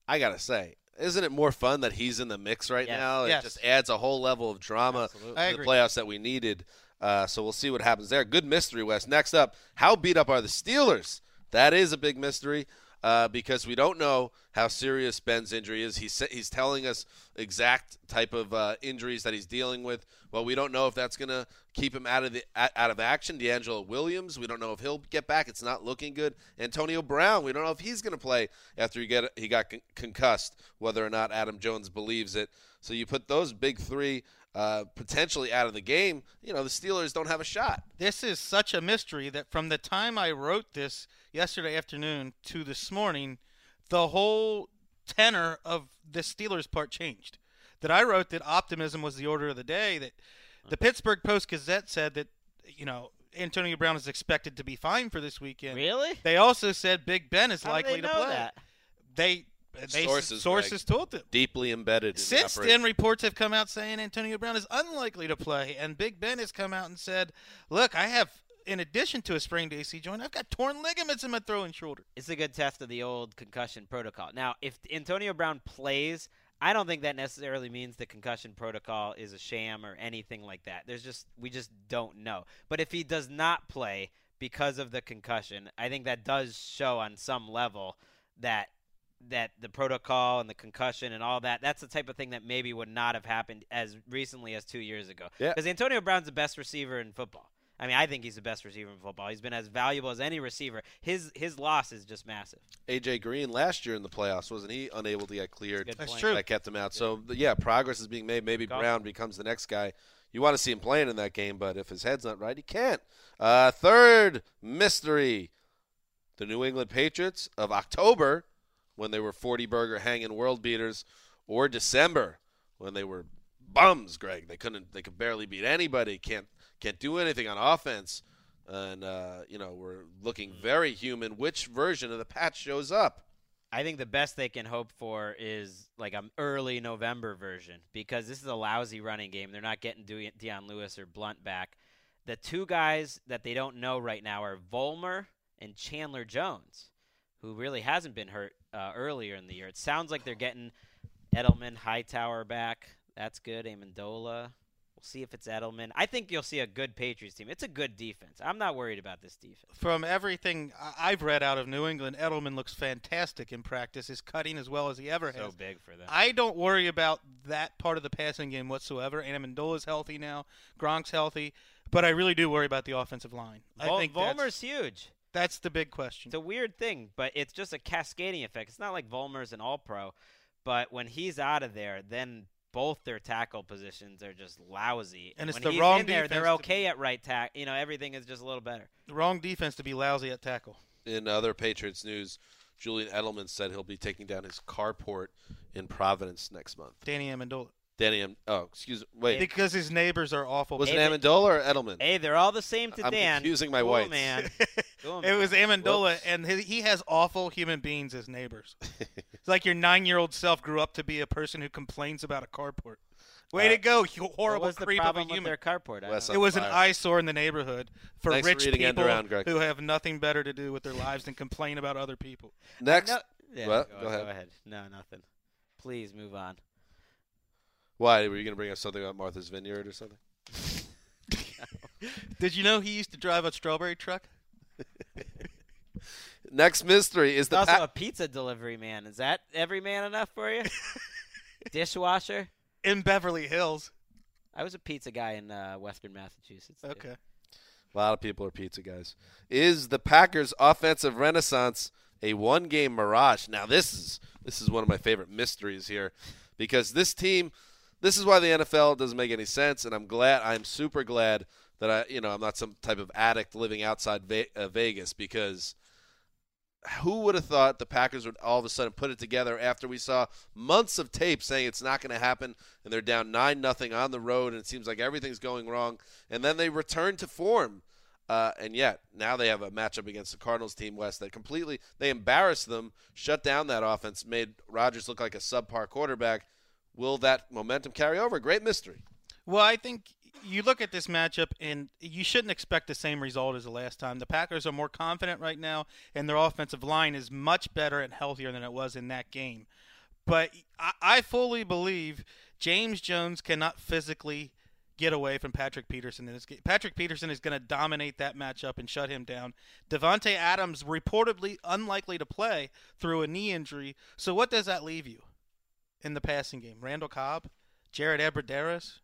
I gotta say, isn't it more fun that he's in the mix right Yes. now? It Yes. just adds a whole level of drama Absolutely. to I the agree. playoffs that we needed. Uh, so we'll see what happens there. Good mystery, Wes. Next up, how beat up are the Steelers? That is a big mystery uh, because we don't know how serious Ben's injury is. He's he's telling us exact type of uh, injuries that he's dealing with. Well, we don't know if that's going to keep him out of the out of action. DeAngelo Williams, we don't know if he'll get back. It's not looking good. Antonio Brown, we don't know if he's going to play after he get he got con- concussed. Whether or not Adam Jones believes it. So you put those big three uh, potentially out of the game. You know the Steelers don't have a shot. This is such a mystery that from the time I wrote this yesterday afternoon to this morning, the whole tenor of the Steelers part changed. That I wrote that optimism was the order of the day. That the Pittsburgh Post Gazette said that you know Antonio Brown is expected to be fine for this weekend. really? They also said Big Ben is How do likely they to know play. that? They they Sources, sources told them. Deeply embedded. in the Since operation. then, reports have come out saying Antonio Brown is unlikely to play, and Big Ben has come out and said, "Look, I have, in addition to a sprained AC joint, I've got torn ligaments in my throwing shoulder." It's a good test of the old concussion protocol. Now, if Antonio Brown plays, I don't think that necessarily means the concussion protocol is a sham or anything like that. There's just we just don't know. But if he does not play because of the concussion, I think that does show on some level that that the protocol and the concussion and all that that's the type of thing that maybe would not have happened as recently as 2 years ago. Yeah. Cuz Antonio Brown's the best receiver in football. I mean, I think he's the best receiver in football. He's been as valuable as any receiver. His his loss is just massive. AJ Green last year in the playoffs wasn't he unable to get cleared? Good That's true. That kept him out. So yeah, progress is being made. Maybe Golf. Brown becomes the next guy. You want to see him playing in that game, but if his head's not right, he can't. Uh, third mystery: the New England Patriots of October, when they were 40 burger hanging world beaters, or December when they were bums. Greg, they couldn't. They could barely beat anybody. Can't can't do anything on offense. And uh, you know we're looking very human. Which version of the patch shows up? I think the best they can hope for is like an early November version because this is a lousy running game. They're not getting De- Dion Lewis or Blunt back. The two guys that they don't know right now are Vollmer and Chandler Jones, who really hasn't been hurt uh, earlier in the year. It sounds like they're getting Edelman, Hightower back. That's good. Amendola. We'll see if it's Edelman. I think you'll see a good Patriots team. It's a good defense. I'm not worried about this defense. From everything I- I've read out of New England, Edelman looks fantastic in practice. Is cutting as well as he ever So has. big for them. I don't worry about that part of the passing game whatsoever. Amendola's healthy now. Gronk's healthy. But I really do worry about the offensive line. I Vol- think Vollmer's huge. That's the big question. It's a weird thing, but it's just a cascading effect. It's not like Vollmer's an all pro, but when he's out of there, then both their tackle positions are just lousy. And it's when the he's wrong in there, they're defense to okay at right tackle. You know, everything is just a little better. The wrong defense to be lousy at tackle. In other Patriots news, Julian Edelman said he'll be taking down his carport in Providence next month. Danny Amendola. Danny, Am- oh, excuse wait, Because his neighbors are awful. was it Hey, but- Amendola or Edelman? Hey, they're all the same to I'm Dan. confusing my Cool, whites. man. [laughs] Cool, It was man. Amendola, Whoops. and he, he has awful human beings as neighbors. [laughs] it's like your nine-year-old self grew up to be a person who complains about a carport. Way Uh, to go, you What horrible was the creep of a problem with human. their carport? I Wes, don't It know. was an fire. eyesore in the neighborhood for Thanks for rich reading end people around, Greg. who have nothing better to do with their lives than complain about other people. Next, No, yeah, What? Go, Go ahead. Go ahead. No, nothing. Please move on. Why were you going to bring us something about Martha's Vineyard or something? [laughs] Did you know he used to drive a strawberry truck? [laughs] Next mystery is He's the also pa- a pizza delivery man. Is that every man enough for you? [laughs] Dishwasher. In Beverly Hills. I was a pizza guy in uh, Western Massachusetts. too. Okay. A lot of people are pizza guys. Is the Packers' offensive renaissance a one-game mirage? Now this is this is one of my favorite mysteries here, because this team, this is why the NFL doesn't make any sense, and I'm glad, I'm super glad that I, you know, I'm not some type of addict living outside uh, Vegas because. Who would have thought the Packers would all of a sudden put it together after we saw months of tape saying it's not going to happen, and they're down nine nothing on the road, and it seems like everything's going wrong, and then they return to form, uh, and yet now they have a matchup against the Cardinals team West that completely they embarrassed them, shut down that offense, made Rodgers look like a subpar quarterback. Will that momentum carry over? Great mystery. Well, I think you look at this matchup, and you shouldn't expect the same result as the last time. The Packers are more confident right now, and their offensive line is much better and healthier than it was in that game. But I, fully believe James Jones cannot physically get away from Patrick Peterson in this game. Patrick Peterson is going to dominate that matchup and shut him down. Davante Adams reportedly unlikely to play through a knee injury. So what does that leave you in the passing game? Randall Cobb, Jared Abbrederis,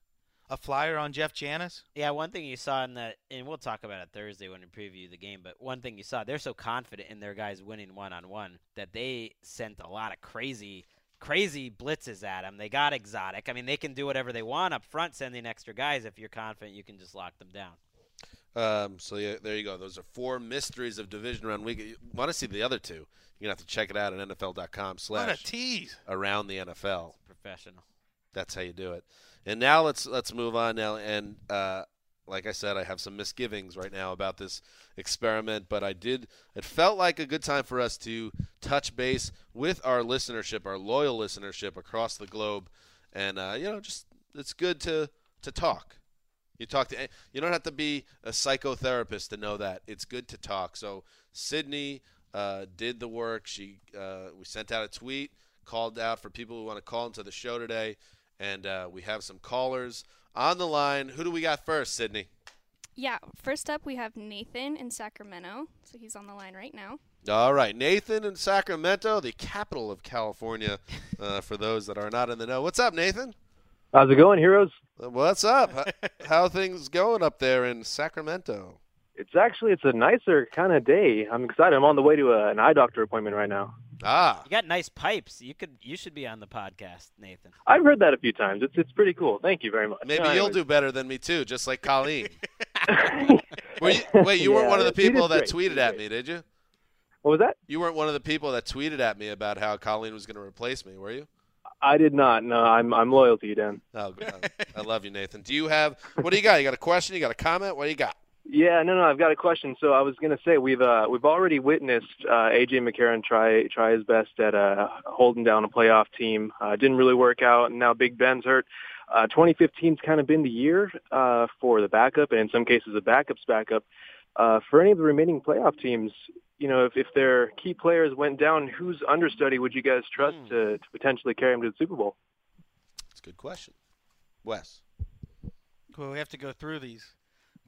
a flyer on Jeff Janis. Yeah, one thing you saw in that, and we'll talk about it Thursday when we preview the game. But one thing you saw, they're so confident in their guys winning one on one that they sent a lot of crazy, crazy blitzes at them. They got exotic. I mean, they can do whatever they want up front, sending extra guys. If you're confident, you can just lock them down. Um, so yeah, there you go. Those are four mysteries of division round week. You want to see the other two? You're gonna have to check it out at NFL.com What a slash tease! around the NFL. Professional. That's how you do it. And now let's let's move on now. And uh, like I said, I have some misgivings right now about this experiment, but I did. It felt like a good time for us to touch base with our listenership, our loyal listenership across the globe, and uh, you know, just it's good to to talk. You talk to. You don't have to be a psychotherapist to know that it's good to talk. So Sydney uh, did the work. She uh, we sent out a tweet, called out for people who want to call into the show today, and uh, we have some callers on the line. Who do we got first, Sydney? Yeah, first up we have Nathan in Sacramento. So he's on the line right now. All right, Nathan in Sacramento, the capital of California. [laughs] Uh, for those that are not in the know, what's up, Nathan? How's it going, heroes? Uh, What's up? How, how things going up there in Sacramento? It's actually it's a nicer kind of day. I'm excited. I'm on the way to a, an eye doctor appointment right now. Ah, You got nice pipes. You could. You should be on the podcast, Nathan. I've heard that a few times. It's it's pretty cool. Thank you very much. maybe No, you'll do better than me too, just like Colleen. [laughs] [laughs] Were you, wait, you weren't one of the people that great. Tweeted at me, did you? What was that? You weren't one of the people that tweeted at me about how Colleen was going to replace me, were you? I did not. No, I'm I'm loyal to you, Dan. Oh, god. I love you, Nathan. Do you have what do you got? You got a question? You got a comment? What do you got? Yeah, no, no. I've got a question. So I was going to say we've uh, we've already witnessed uh, AJ McCarron try try his best at uh, holding down a playoff team. Uh, didn't really work out, and now Big Ben's hurt. Uh, 2015's kind of been the year uh, for the backup, and in some cases, the backup's backup. Uh, for any of the remaining playoff teams, you know, if, if their key players went down, whose understudy would you guys trust Hmm. to, to potentially carry them to the Super Bowl? That's a good question. Wes. Well, we have to go through these.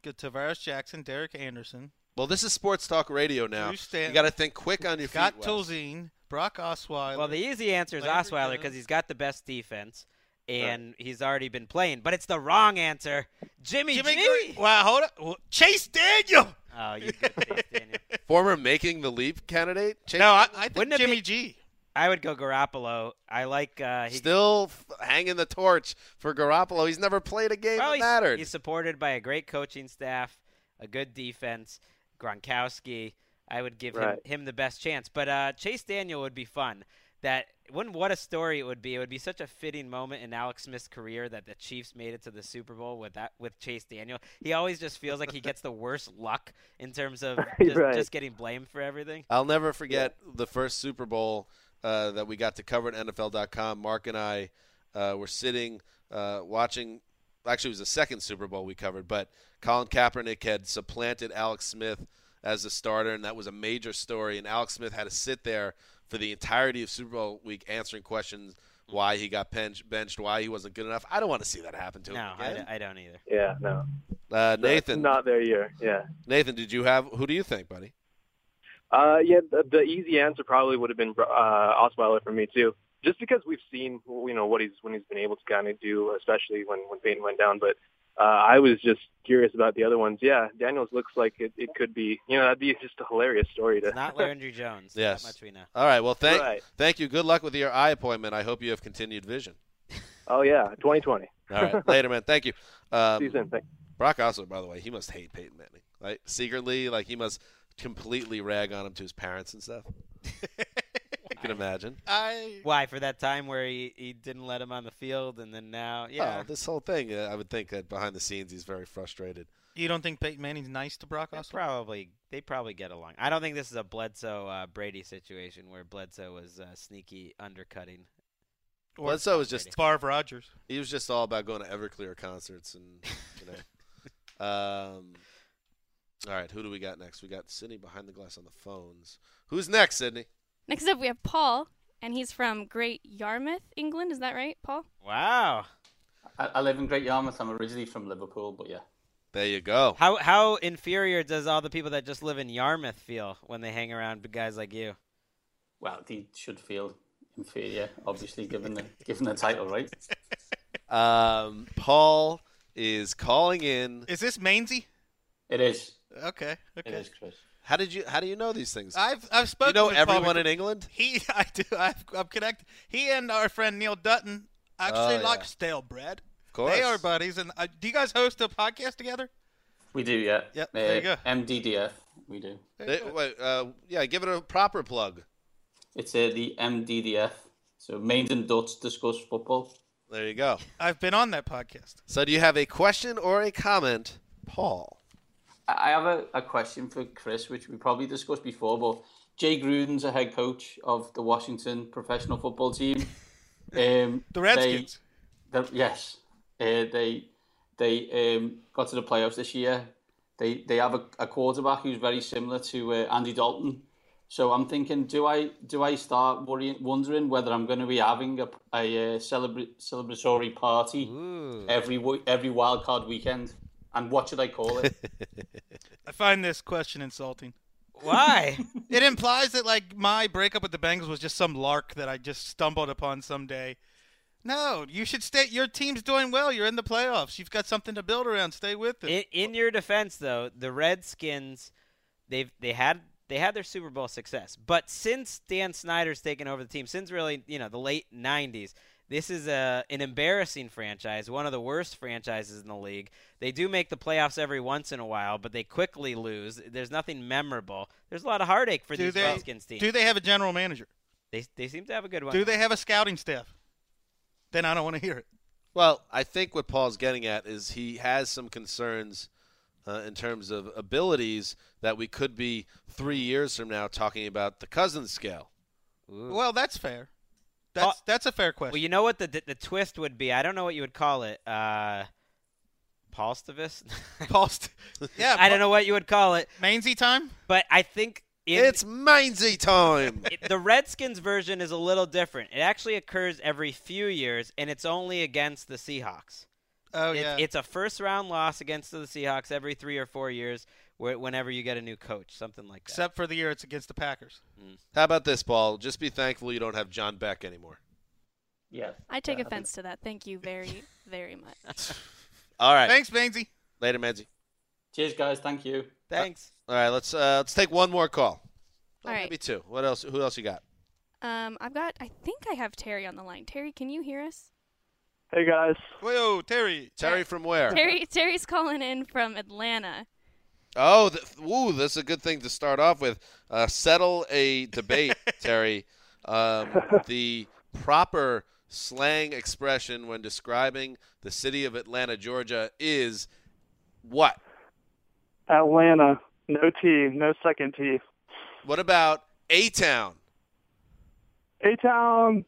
Good Tarvaris Jackson, Derek Anderson, Well, this is Sports Talk Radio now. Bruce you got to think quick on your Scott feet. Wes. Tolzien, Brock Osweiler. Well, the easy answer is Landry Osweiler because he's got the best defense and he's already been playing. But it's the wrong answer. Jimmy, Jimmy G. Green. Wow, hold up. Well, Chase Daniel. Oh, you good Chase Daniel. [laughs] Former making the leap candidate. Chase No, I, I think Wouldn't it Jimmy be- G. I would go Garoppolo. I like uh, he, Still f- hanging the torch for Garoppolo. He's never played a game well, that he's, mattered. he's supported by a great coaching staff, a good defense, Gronkowski. I would give him, Right. him the best chance. But uh, Chase Daniel would be fun. That wouldn't what a story it would be. It would be such a fitting moment in Alex Smith's career that the Chiefs made it to the Super Bowl with that with Chase Daniel. He always just feels like he gets the worst luck in terms of [laughs] just, Right. just getting blamed for everything. I'll never forget the first Super Bowl uh, that we got to cover at NFL.com. Mark and I uh, were sitting uh, watching. Actually, it was the second Super Bowl we covered, but Colin Kaepernick had supplanted Alex Smith as the starter, and that was a major story. And Alex Smith had to sit there for the entirety of Super Bowl week answering questions why he got benched, benched why he wasn't good enough. I don't want to see that happen to No, him No, I, again. don't either. Yeah, no. uh, Nathan, Not their year. Yeah. Nathan, did you have? Who do you think, buddy? Uh, yeah, the, the easy answer probably would have been uh, Osweiler for me too, just because we've seen you know what he's when he's been able to kind of do, especially when when Peyton went down. But uh, I was just curious about the other ones. Yeah, Daniels looks like it, it could be. You know, that'd be just a hilarious story to. It's not Landry Jones. Yes. That much we know. All right. Well, thank Right. thank you. Good luck with your eye appointment. I hope you have continued vision. [laughs] oh yeah, 2020. All right. Later, man. Thank you. Um, [laughs] See you soon. Thanks. Brock Osweiler, by the way, he must hate Peyton Manning. Like secretly, like he must completely rag on him to his parents and stuff. [laughs] you can imagine. I Why for that time where he, he didn't let him on the field and then now yeah Oh, this whole thing, uh, I would think that behind the scenes he's very frustrated. you don't think Peyton Manning's nice to Brock They Osweiler? probably they probably get along. I don't think this is a Bledsoe uh, Brady situation where Bledsoe was uh, sneaky undercutting. Or Bledsoe was just Favre Rodgers. he was just all about going to Everclear concerts and you know. [laughs] um, all right, who do we got next? We got Sydney behind the glass on the phones. Who's next, Sydney? Next up, we have Paul, and he's from Great Yarmouth, England. Is that right, Paul? Wow. I, I live in Great Yarmouth. I'm originally from Liverpool, but yeah. There you go. How how inferior does all the people that just live in Yarmouth feel when they hang around guys like you? Well, they should feel inferior, obviously, given the [laughs] given the title, right? Um, Paul is calling in. Is this Mainsy? It is. Okay. Okay. is, Chris. How did you? How do you know these things? I've I've you spoken. know with everyone before. in England. He, [laughs] I do. I've, I'm connected. He and our friend Neil Dutton actually Oh, like yeah. stale bread. Of course. They are buddies. And uh, do you guys host a podcast together? We do, yeah. Yep, Uh, there you go. MDDF, we do. They- wait, uh, yeah, give it a proper plug. It's uh, the MDDF. So Mains and Duts discuss football. There you go. I've been on that podcast. So, do you have a question or a comment, Paul? I have a, a question for Chris, which we probably discussed before, but Jay Gruden's a head coach of the Washington professional football team. [laughs] Um, The Redskins. They, yes, uh, they they um, got to the playoffs this year. They they have a, a quarterback who's very similar to uh, Andy Dalton. So I'm thinking, do I do I start worrying, wondering whether I'm going to be having a, a uh, celebra- celebratory party every every wild card weekend? And what should I call it? [laughs] I find this question insulting. Why? [laughs] It implies that like my breakup with the Bengals was just some lark that I just stumbled upon someday. No, you should stay. Your team's doing well. You're in the playoffs. You've got something to build around. Stay with it. In, in your defense, though, the Redskins, they've they had they had their Super Bowl success, but since Dan Snyder's taken over the team, since really you know the late '90s, this is a an embarrassing franchise, one of the worst franchises in the league. They do make the playoffs every once in a while, but they quickly lose. There's nothing memorable. There's a lot of heartache for do these they Redskins teams. do they have a general manager? They they seem to have a good one. Do they have a scouting staff? Then I don't want to hear it. Well, I think what Paul's getting at is he has some concerns uh, in terms of abilities that we could be three years from now talking about the Cousins scale. Well, that's fair. That's that's a fair question. Well, you know what the, the the twist would be. I don't know what you would call it. Uh, Paulstivist. [laughs] Paulst- yeah, I don't know what you would call it, Mainsy time. but I think in, It's Mainsy time. [laughs] it- the Redskins version is a little different. It actually occurs every few years, and it's only against the Seahawks. Oh It- yeah. It's a first round loss against the Seahawks every three or four years, wh- whenever you get a new coach, something like that. Except for the year it's against the Packers. How about this, Paul? Just be thankful you don't have John Beck anymore. Yeah. I take Yeah, I offense to that. Thank you very, [laughs] very much. [laughs] All right. Thanks, Mainsy. Later, Menzi. Cheers, guys. Thank you. Thanks. All right, let's uh, let's take one more call. Oh, All right. Maybe two. What else? Who else you got? Um, I've got. I think I have Terry on the line. Terry, can you hear us? Hey guys. Whoa, Terry. Terry from where? Terry, Terry's calling in from Atlanta. Oh, th- ooh, that's a good thing to start off with. Uh, settle a debate, [laughs] Terry. Um, [laughs] the proper slang expression when describing the city of Atlanta, Georgia, is what? Atlanta. No T. No second T. What about A Town? A Town.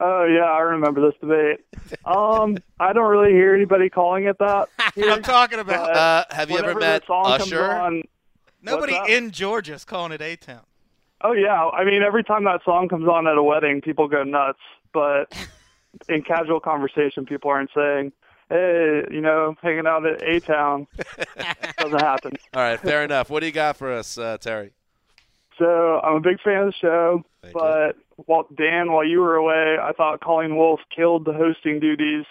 Oh yeah, I remember this debate. Um, I don't really hear anybody calling it that. [laughs] here, I'm talking about Uh, have you ever met that song comes Usher? on- nobody in Georgia is calling it A Town. Oh yeah, I mean every time that song comes on at a wedding, people go nuts. But [laughs] in casual conversation, people aren't saying, "Hey, you know, hanging out at A Town." [laughs] Doesn't happen. All right, fair enough. What do you got for us, uh, Terry? So I'm a big fan of the show, Thank you. but while Dan, while you were away, I thought Colleen Wolfe killed the hosting duties.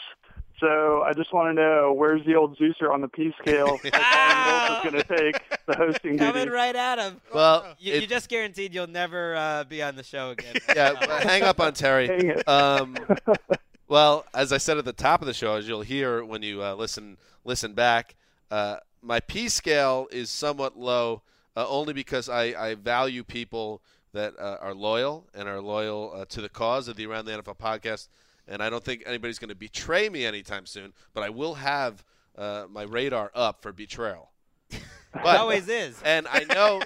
So I just want to know where's the old Zeuser on the P scale that Colleen Wolfe is going to take the hosting Coming duties. right at him. Well, You, it- you just guaranteed you'll never uh, be on the show again. [laughs] yeah, but hang up on Terry. Dang it. Um, [laughs] well, as I said at the top of the show, as you'll hear when you uh, listen listen back, uh, my P scale is somewhat low, uh, only because I, I value people that uh, are loyal and are loyal uh, to the cause of the Around the NFL podcast. And I don't think anybody's going to betray me anytime soon, but I will have uh, my radar up for betrayal. It [laughs] But, always is. [laughs] and I know,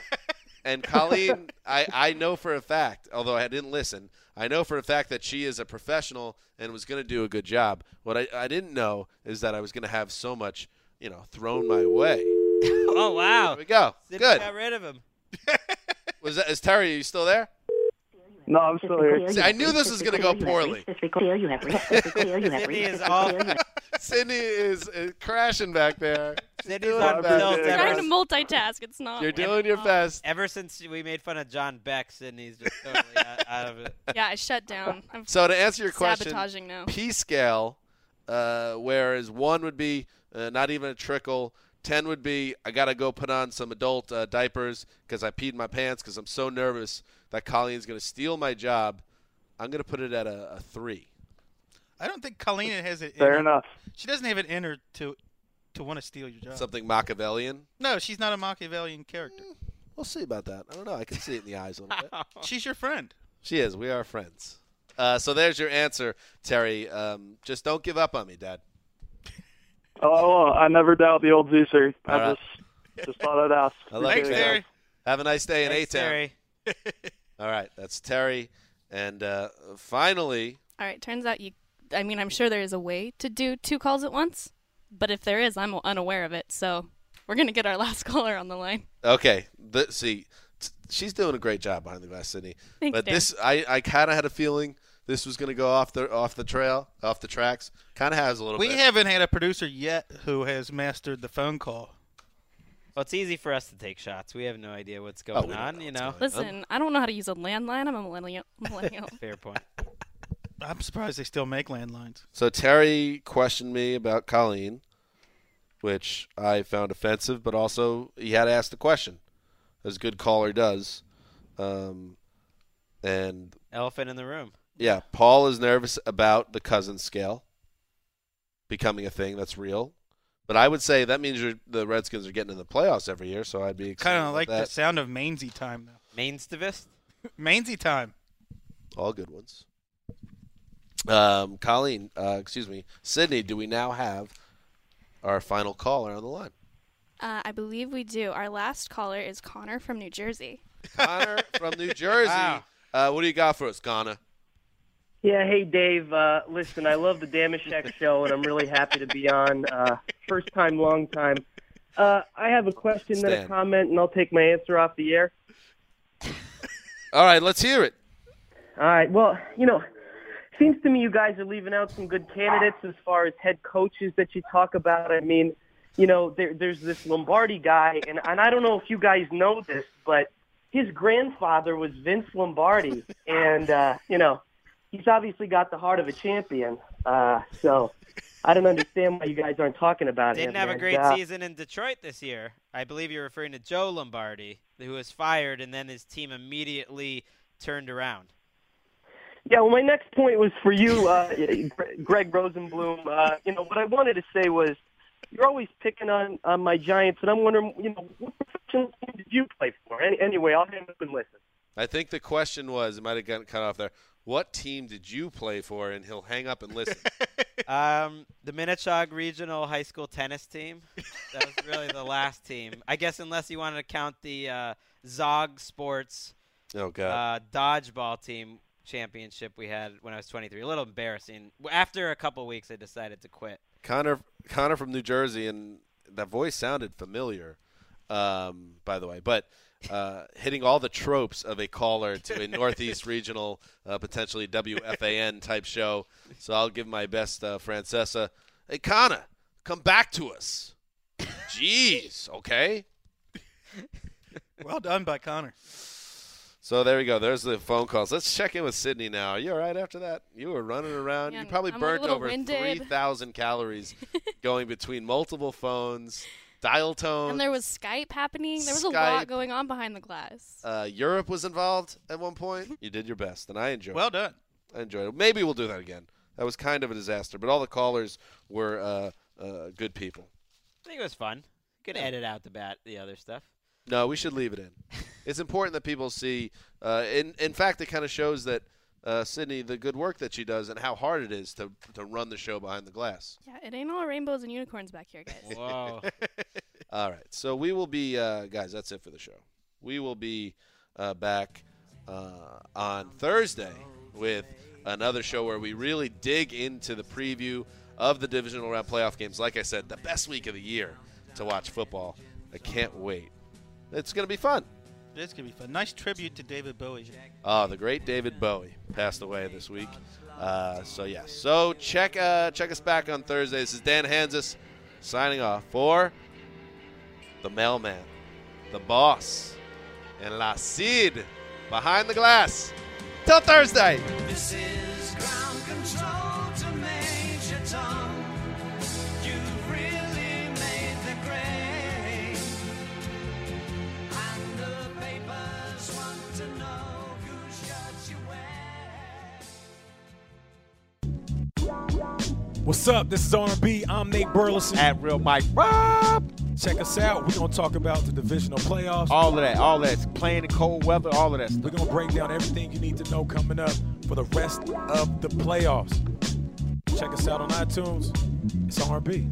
and Colleen, I, I know for a fact, although I didn't listen, I know for a fact that she is a professional and was going to do a good job. What I, I didn't know is that I was going to have so much, you know, thrown my way. [laughs] Oh wow. There we go. Sydney Good. got rid of him. [laughs] Was that, is Terry? Are you still there? No, I'm still here. See, I knew this was going to go poorly. Sydney is all. [laughs] Sydney is uh, crashing back there. Sydney's doing on her best. tilt Yeah. Trying to multitask. It's not. You're working. doing your best. ever since we made fun of John Beck. Sydney's just totally out, out of it. Yeah, I shut down. I'm So to answer your question, sabotaging now. P scale, uh, whereas one would be uh, not even a trickle. Ten would be I gotta go put on some adult uh, diapers because I peed my pants because I'm so nervous that Colleen's gonna steal my job. I'm gonna put it at a, a three. I don't think Colleen has it. in Fair her- enough. She doesn't have it in her to to want to steal your job. Something Machiavellian. No, she's not a Machiavellian character. We'll see about that. I don't know. I can see it in the eyes a little bit. [laughs] She's your friend. She is. We are friends. Uh, so there's your answer, Terry. Um, just don't give up on me, Dad. Oh, well, I never doubt the old Zeuser. I All right. just just thought I'd ask. [laughs] I like Thanks, it. Appreciate it. Terry. Have a nice day in A Thanks, Town. Terry. [laughs] All right, that's Terry. And uh, finally, All right. Turns out you. I mean, I'm sure there is a way to do two calls at once, but if there is, I'm unaware of it. So we're gonna get our [laughs] last caller on the line. Okay, the, see, t- she's doing a great job behind the glass, Sydney. Thanks, but Dan. this, I, I kind of had a feeling this was going to go off the off the trail, off the tracks. Kind of has a little We bit. haven't had a producer yet who has mastered the phone call. Well, it's easy for us to take shots. We have no idea what's Oh, going we don't on. know You know. going Listen, I don't know how to use a landline. I'm a millennial. [laughs] millennial. [laughs] Fair point. [laughs] I'm surprised they still make landlines. So Terry questioned me about Colleen, which I found offensive, but also he had to ask the question, as a good caller does. Um, and Elephant in the room. Yeah, Paul is nervous about the cousin scale becoming a thing that's real. But I would say that means you're, the Redskins are getting in the playoffs every year, so I'd be excited. Kind of like that. the sound of Mainsy time, though. Mainstivist. [laughs] Mainsy time. All good ones. Um, Colleen, uh, excuse me, Sydney. Do we now have our final caller on the line? Uh, I believe we do. Our last caller is Connor from New Jersey. Connor from New Jersey. [laughs] Wow. Uh, what do you got for us, Connor? Yeah, hey Dave. Uh, listen, I love the Damashek show, and I'm really happy to be on. Uh, first time, long time. Uh, I have a question, then a comment, and I'll take my answer off the air. All right, let's hear it. All right. Well, you know, seems to me you guys are leaving out some good candidates as far as head coaches that you talk about. I mean, you know, there, there's this Lombardi guy, and and I don't know if you guys know this, but his grandfather was Vince Lombardi, and uh, you know, he's obviously got the heart of a champion. Uh, so I don't understand why you guys aren't talking about him. Didn't have a great Uh, season in Detroit this year. I believe you're referring to Joe Lombardi, who was fired, and then his team immediately turned around. Yeah, well, my next point was for you, uh, Greg Rosenblum. Uh, you know, what I wanted to say was you're always picking on, on my Giants, and I'm wondering, you know, what professional team did you play for? Any, anyway, I'll hang up and listen. I think the question was, it might have gotten cut off there. What team did you play for? And he'll hang up and listen. [laughs] Um, the Minnetonka Regional High School tennis team. That was really the last team. I guess unless you wanted to count the uh, Zog Sports oh God. uh, dodgeball team championship we had when I was 23. A little embarrassing. After a couple weeks, I decided to quit. Connor Connor from New Jersey, and that voice sounded familiar, um, by the way. But uh, hitting all the tropes of a caller to a Northeast Regional, uh, potentially WFAN type show. So I'll give my best, uh, Francesa. Hey, Connor, come back to us. Jeez, okay. Well done by Connor. So there we go. There's the phone calls. Let's check in with Sydney now. Are you all right after that? You were running around. Yeah, you probably I'm burnt over 3,000 calories [laughs] going between multiple phones, dial tone. And there was Skype happening. There was a lot going on behind the glass. uh, Europe was involved at one point. You did your best, and I enjoyed Well it. done. I enjoyed it. Maybe we'll do that again. That was kind of a disaster, but all the callers were uh, uh, good people. I think it was fun. Could edit out the bat, the other stuff. No, we should leave it in. [laughs] it's important that people see. Uh, in in fact, it kind of shows that uh, Sydney the good work that she does and how hard it is to to run the show behind the glass. Yeah, it ain't all rainbows and unicorns back here, guys. [laughs] Whoa. [laughs] All right, so we will be uh, guys. That's it for the show. We will be uh, back uh, on Thursday with another show where we really dig into the preview of the divisional round playoff games. Like I said, the best week of the year to watch football. I can't wait. It's going to be fun. This could be fun. Nice tribute to David Bowie. Oh, the great David Bowie passed away this week. Uh, so yes, so check uh, check us back on Thursday. This is Dan Hanzus signing off for the mailman, the boss, and La Cid behind the glass. Till Thursday. What's up? This is R&B. I'm Nate Burleson. At Real Mike Rob. Check us out. We're going to talk about the divisional playoffs. All of that, all that. Playing in cold weather, all of that stuff. We're going to break down everything you need to know coming up for the rest of the playoffs. Check us out on iTunes. It's R&B.